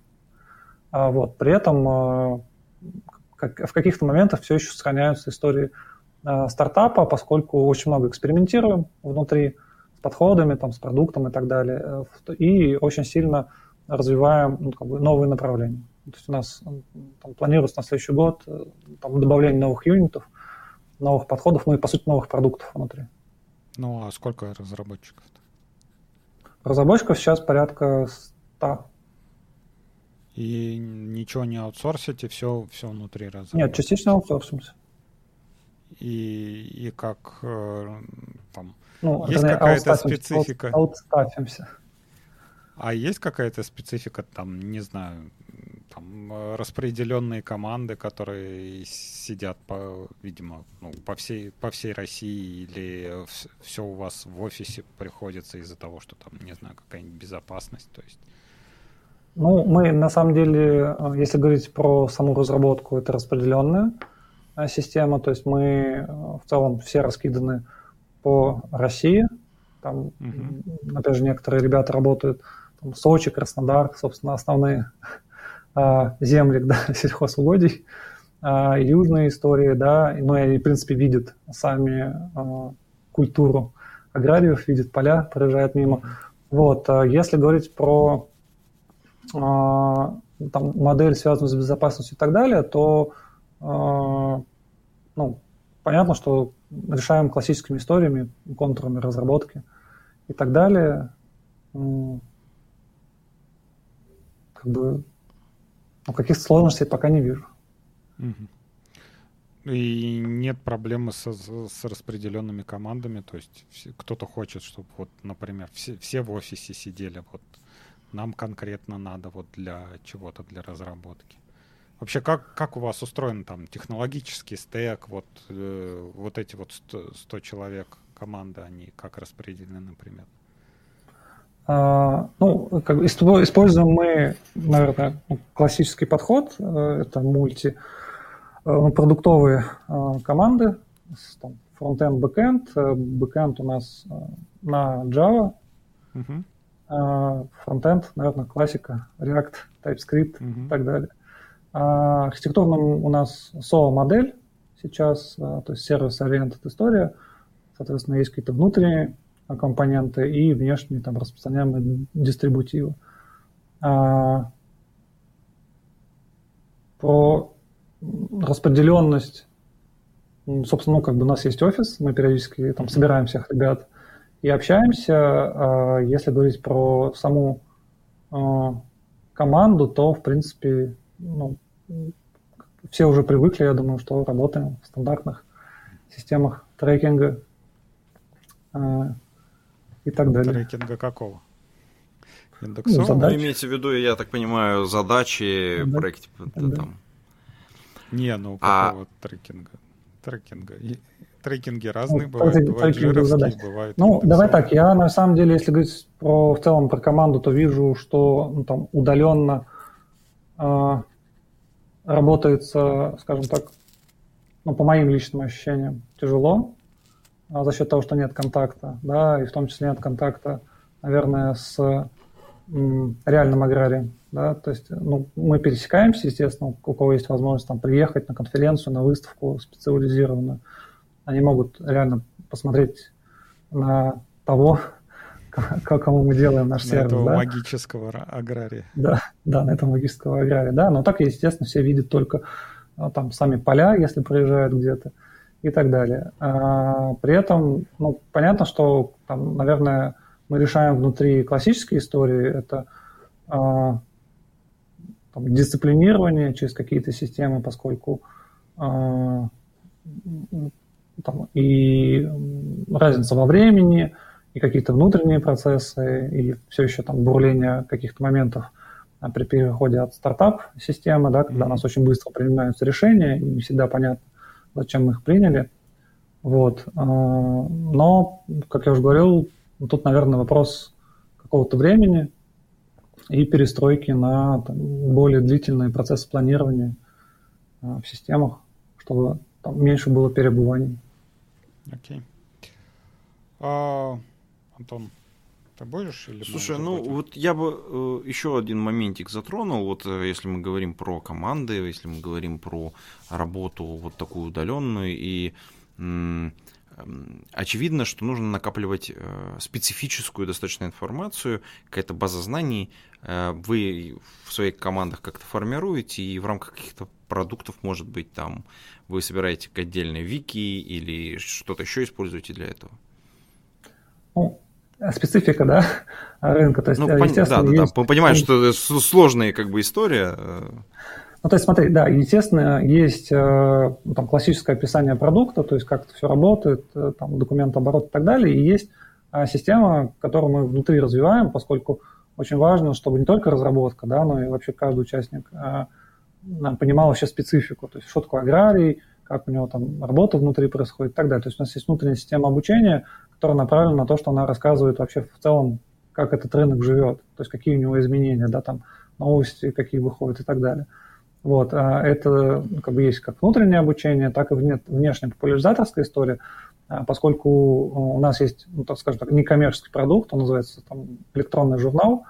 а вот, при этом э, как, в каких-то моментах все еще сохраняются истории э, стартапа, поскольку очень много экспериментируем внутри с подходами, там, с продуктом и так далее, э, и очень сильно развиваем ну, как бы новые направления. То есть у нас там, планируется на следующий год там, добавление новых юнитов, новых подходов, ну и, по сути, новых продуктов внутри. Ну, а сколько разработчиков? -то? Разработчиков сейчас порядка 100 и ничего не аутсорсите, все, все внутри разработки. Нет, частично аутсорсимся. И, и как э, там ну, есть какая-то специфика? Аутстафимся. А есть какая-то специфика, там, не знаю, там распределенные команды, которые сидят по, видимо, ну, по всей по всей России, или все у вас в офисе приходится из-за того, что там, не знаю, какая-нибудь безопасность, то есть ну, мы на самом деле, э, если говорить про саму разработку, это распределенная э, система, то есть мы э, в целом все раскиданы по России. Там, mm-hmm. опять же, некоторые ребята работают там, Сочи, Краснодар, собственно, основные земли да, сельхозугодий, южные истории, да, ну и, в принципе, видят сами культуру аграриев, видят поля, проезжают мимо. Вот, если говорить про а, там, модель, связанную с безопасностью и так далее, то а, ну, понятно, что решаем классическими историями, контурами разработки и так далее. Как бы ну, каких-то сложностей пока не вижу. И нет проблемы с, с распределенными командами, то есть кто-то хочет, чтобы вот, например, все, все в офисе сидели, вот нам конкретно надо вот для чего-то, для разработки. Вообще, как, как у вас устроен там технологический стек, вот, э, вот эти вот 100, 100 человек команда, они как распределены, например? А, ну, как бы используем мы, наверное, ну, классический подход, э, это мульти, э, ну, продуктовые э, команды, там, фронтенд, бэкенд. Бэкенд у нас на Java, uh-huh. а фронтенд, наверное, классика, React, TypeScript uh-huh. и так далее. А архитектурно у нас SOA-модель сейчас, то есть сервис-ориентед история. Соответственно, есть какие-то внутренние компоненты и внешние там распространяемые дистрибутивы. А, про распределенность, собственно, ну, как бы у нас есть офис, мы периодически там собираем всех ребят и общаемся. А, если говорить про саму а, команду, то, в принципе, ну, все уже привыкли, я думаю, что работаем в стандартных системах трекинга и так далее. Трекинга какого? Индексов? Ну, Вы имеете в виду, я так понимаю, задачи, да. проекте да. там. Не, ну а какого а... трекинга? Трекинга. И трекинги разные ну, бывают, трекинг, бывают жировские, задач. бывают Ну, индексовые. давай так, я на самом деле, если говорить про, в целом про команду, то вижу, что ну, там удаленно э, работается, скажем так, ну, по моим личным ощущениям, тяжело. А за счет того, что нет контакта, да, и в том числе нет контакта, наверное, с реальным аграрием, да, то есть, ну, мы пересекаемся, естественно, у кого есть возможность там приехать на конференцию, на выставку специализированную, они могут реально посмотреть на того, кому мы делаем наш на сервис. этого да? магического агрария. Да, да, на этого магического агрария, да, но так, естественно, все видят только а, там сами поля, если проезжают где-то, и так далее. А, при этом, ну, понятно, что, там, наверное, мы решаем внутри классической истории, это а, там, дисциплинирование через какие-то системы, поскольку а, там, и разница во времени, и какие-то внутренние процессы, и все еще там бурление каких-то моментов при переходе от стартап-системы, да, когда у нас очень быстро принимаются решения, и не всегда понятно, зачем мы их приняли. Вот. А, но, как я уже говорил, тут, наверное, вопрос какого-то времени и перестройки на там, более длительные процессы планирования а, в системах, чтобы там меньше было перебываний. Окей. Okay. А, Антон, ты будешь или Слушай, ну вот я бы э, еще один моментик затронул. Вот э, если мы говорим про команды, если мы говорим про работу вот такую удаленную и э, очевидно, что нужно накапливать э, специфическую достаточно информацию, какая-то база знаний. Э, вы в своих командах как-то формируете, и в рамках каких-то продуктов, может быть, там вы собираете отдельные вики или что-то еще используете для этого? Ну, специфика, да, рынка. То есть, ну, естественно, да, да, есть... да. Понимаешь, что это сложная как бы история. Ну, то есть, смотри, да, естественно, есть э, там, классическое описание продукта, то есть как это все работает, э, там, документооборот и так далее, и есть э, система, которую мы внутри развиваем, поскольку очень важно, чтобы не только разработка, да, но и вообще каждый участник понимал вообще специфику, то есть что такое аграрий, как у него там работа внутри происходит и так далее. То есть у нас есть внутренняя система обучения, которая направлена на то, что она рассказывает вообще в целом, как этот рынок живет, то есть какие у него изменения, да, там новости, какие выходят и так далее. Вот, а это ну, как бы есть как внутреннее обучение, так и внешняя популяризаторская история, а поскольку у нас есть, ну, так скажем так, некоммерческий продукт, он называется там, электронный журнал,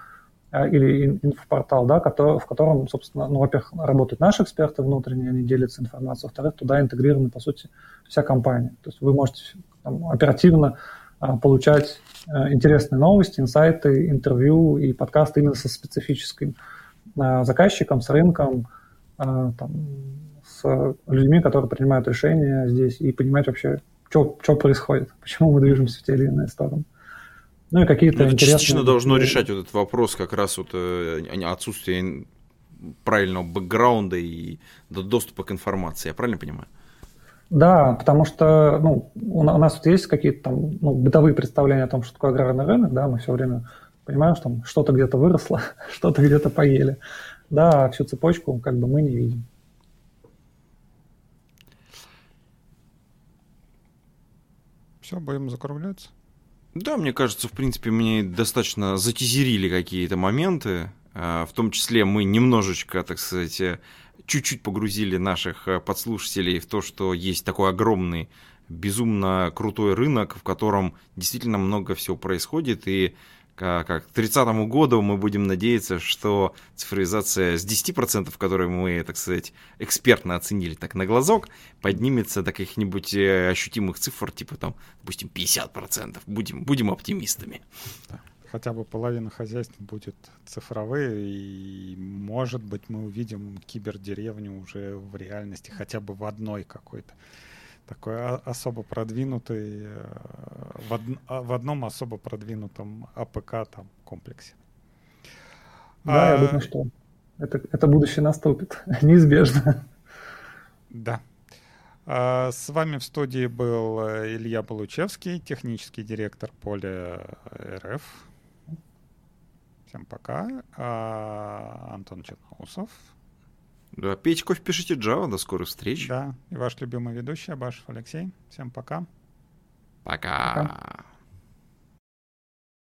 а, или инфопортал, да, в котором, собственно, ну, во-первых, работают наши эксперты внутренние, они делятся информацией, во-вторых, туда интегрирована, по сути, вся компания. То есть вы можете там, оперативно получать а, интересные новости, инсайты, интервью и подкасты именно со специфическим а, заказчиком, с рынком, а, там, с людьми, которые принимают решения здесь, и понимать вообще, что происходит, почему мы движемся в те или иные стороны. Ну и какие-то ну, интересные... Частично должно решать вот этот вопрос как раз вот э, отсутствие правильного бэкграунда и доступа к информации. Я правильно понимаю? Да, потому что ну, у нас тут есть какие-то там ну, бытовые представления о том, что такое аграрный рынок, да, мы все время понимаем, что там что-то где-то выросло, что-то где-то поели. Да, всю цепочку как бы мы не видим. Все, будем закругляться. Да, мне кажется, в принципе, мне достаточно затизерили какие-то моменты. А, в том числе мы немножечко, так сказать, чуть-чуть погрузили наших подслушателей в то, что есть такой огромный, безумно крутой рынок, в котором действительно много всего происходит, и как, к 30 году мы будем надеяться, что цифровизация с 10%, которые мы, так сказать, экспертно оценили так на глазок, поднимется до каких-нибудь э, ощутимых цифр, типа там, допустим, 50%. Будем, будем оптимистами. Хотя бы половина хозяйств будет цифровые, и, может быть, мы увидим кибердеревню уже в реальности, хотя бы в одной какой-то такой особо продвинутый, э, в, од, а, в одном особо продвинутом АПК там комплексе. Да, а, я думаю, что это, это будущее наступит, неизбежно. Да. А, с вами в студии был э, Илья Получевский, технический директор поля РФ. Всем пока. А, Антон Черноусов, да, пейте кофе, пишите Java. До скорых встреч. Да, и ваш любимый ведущий Абашев Алексей. Всем пока. Пока. пока.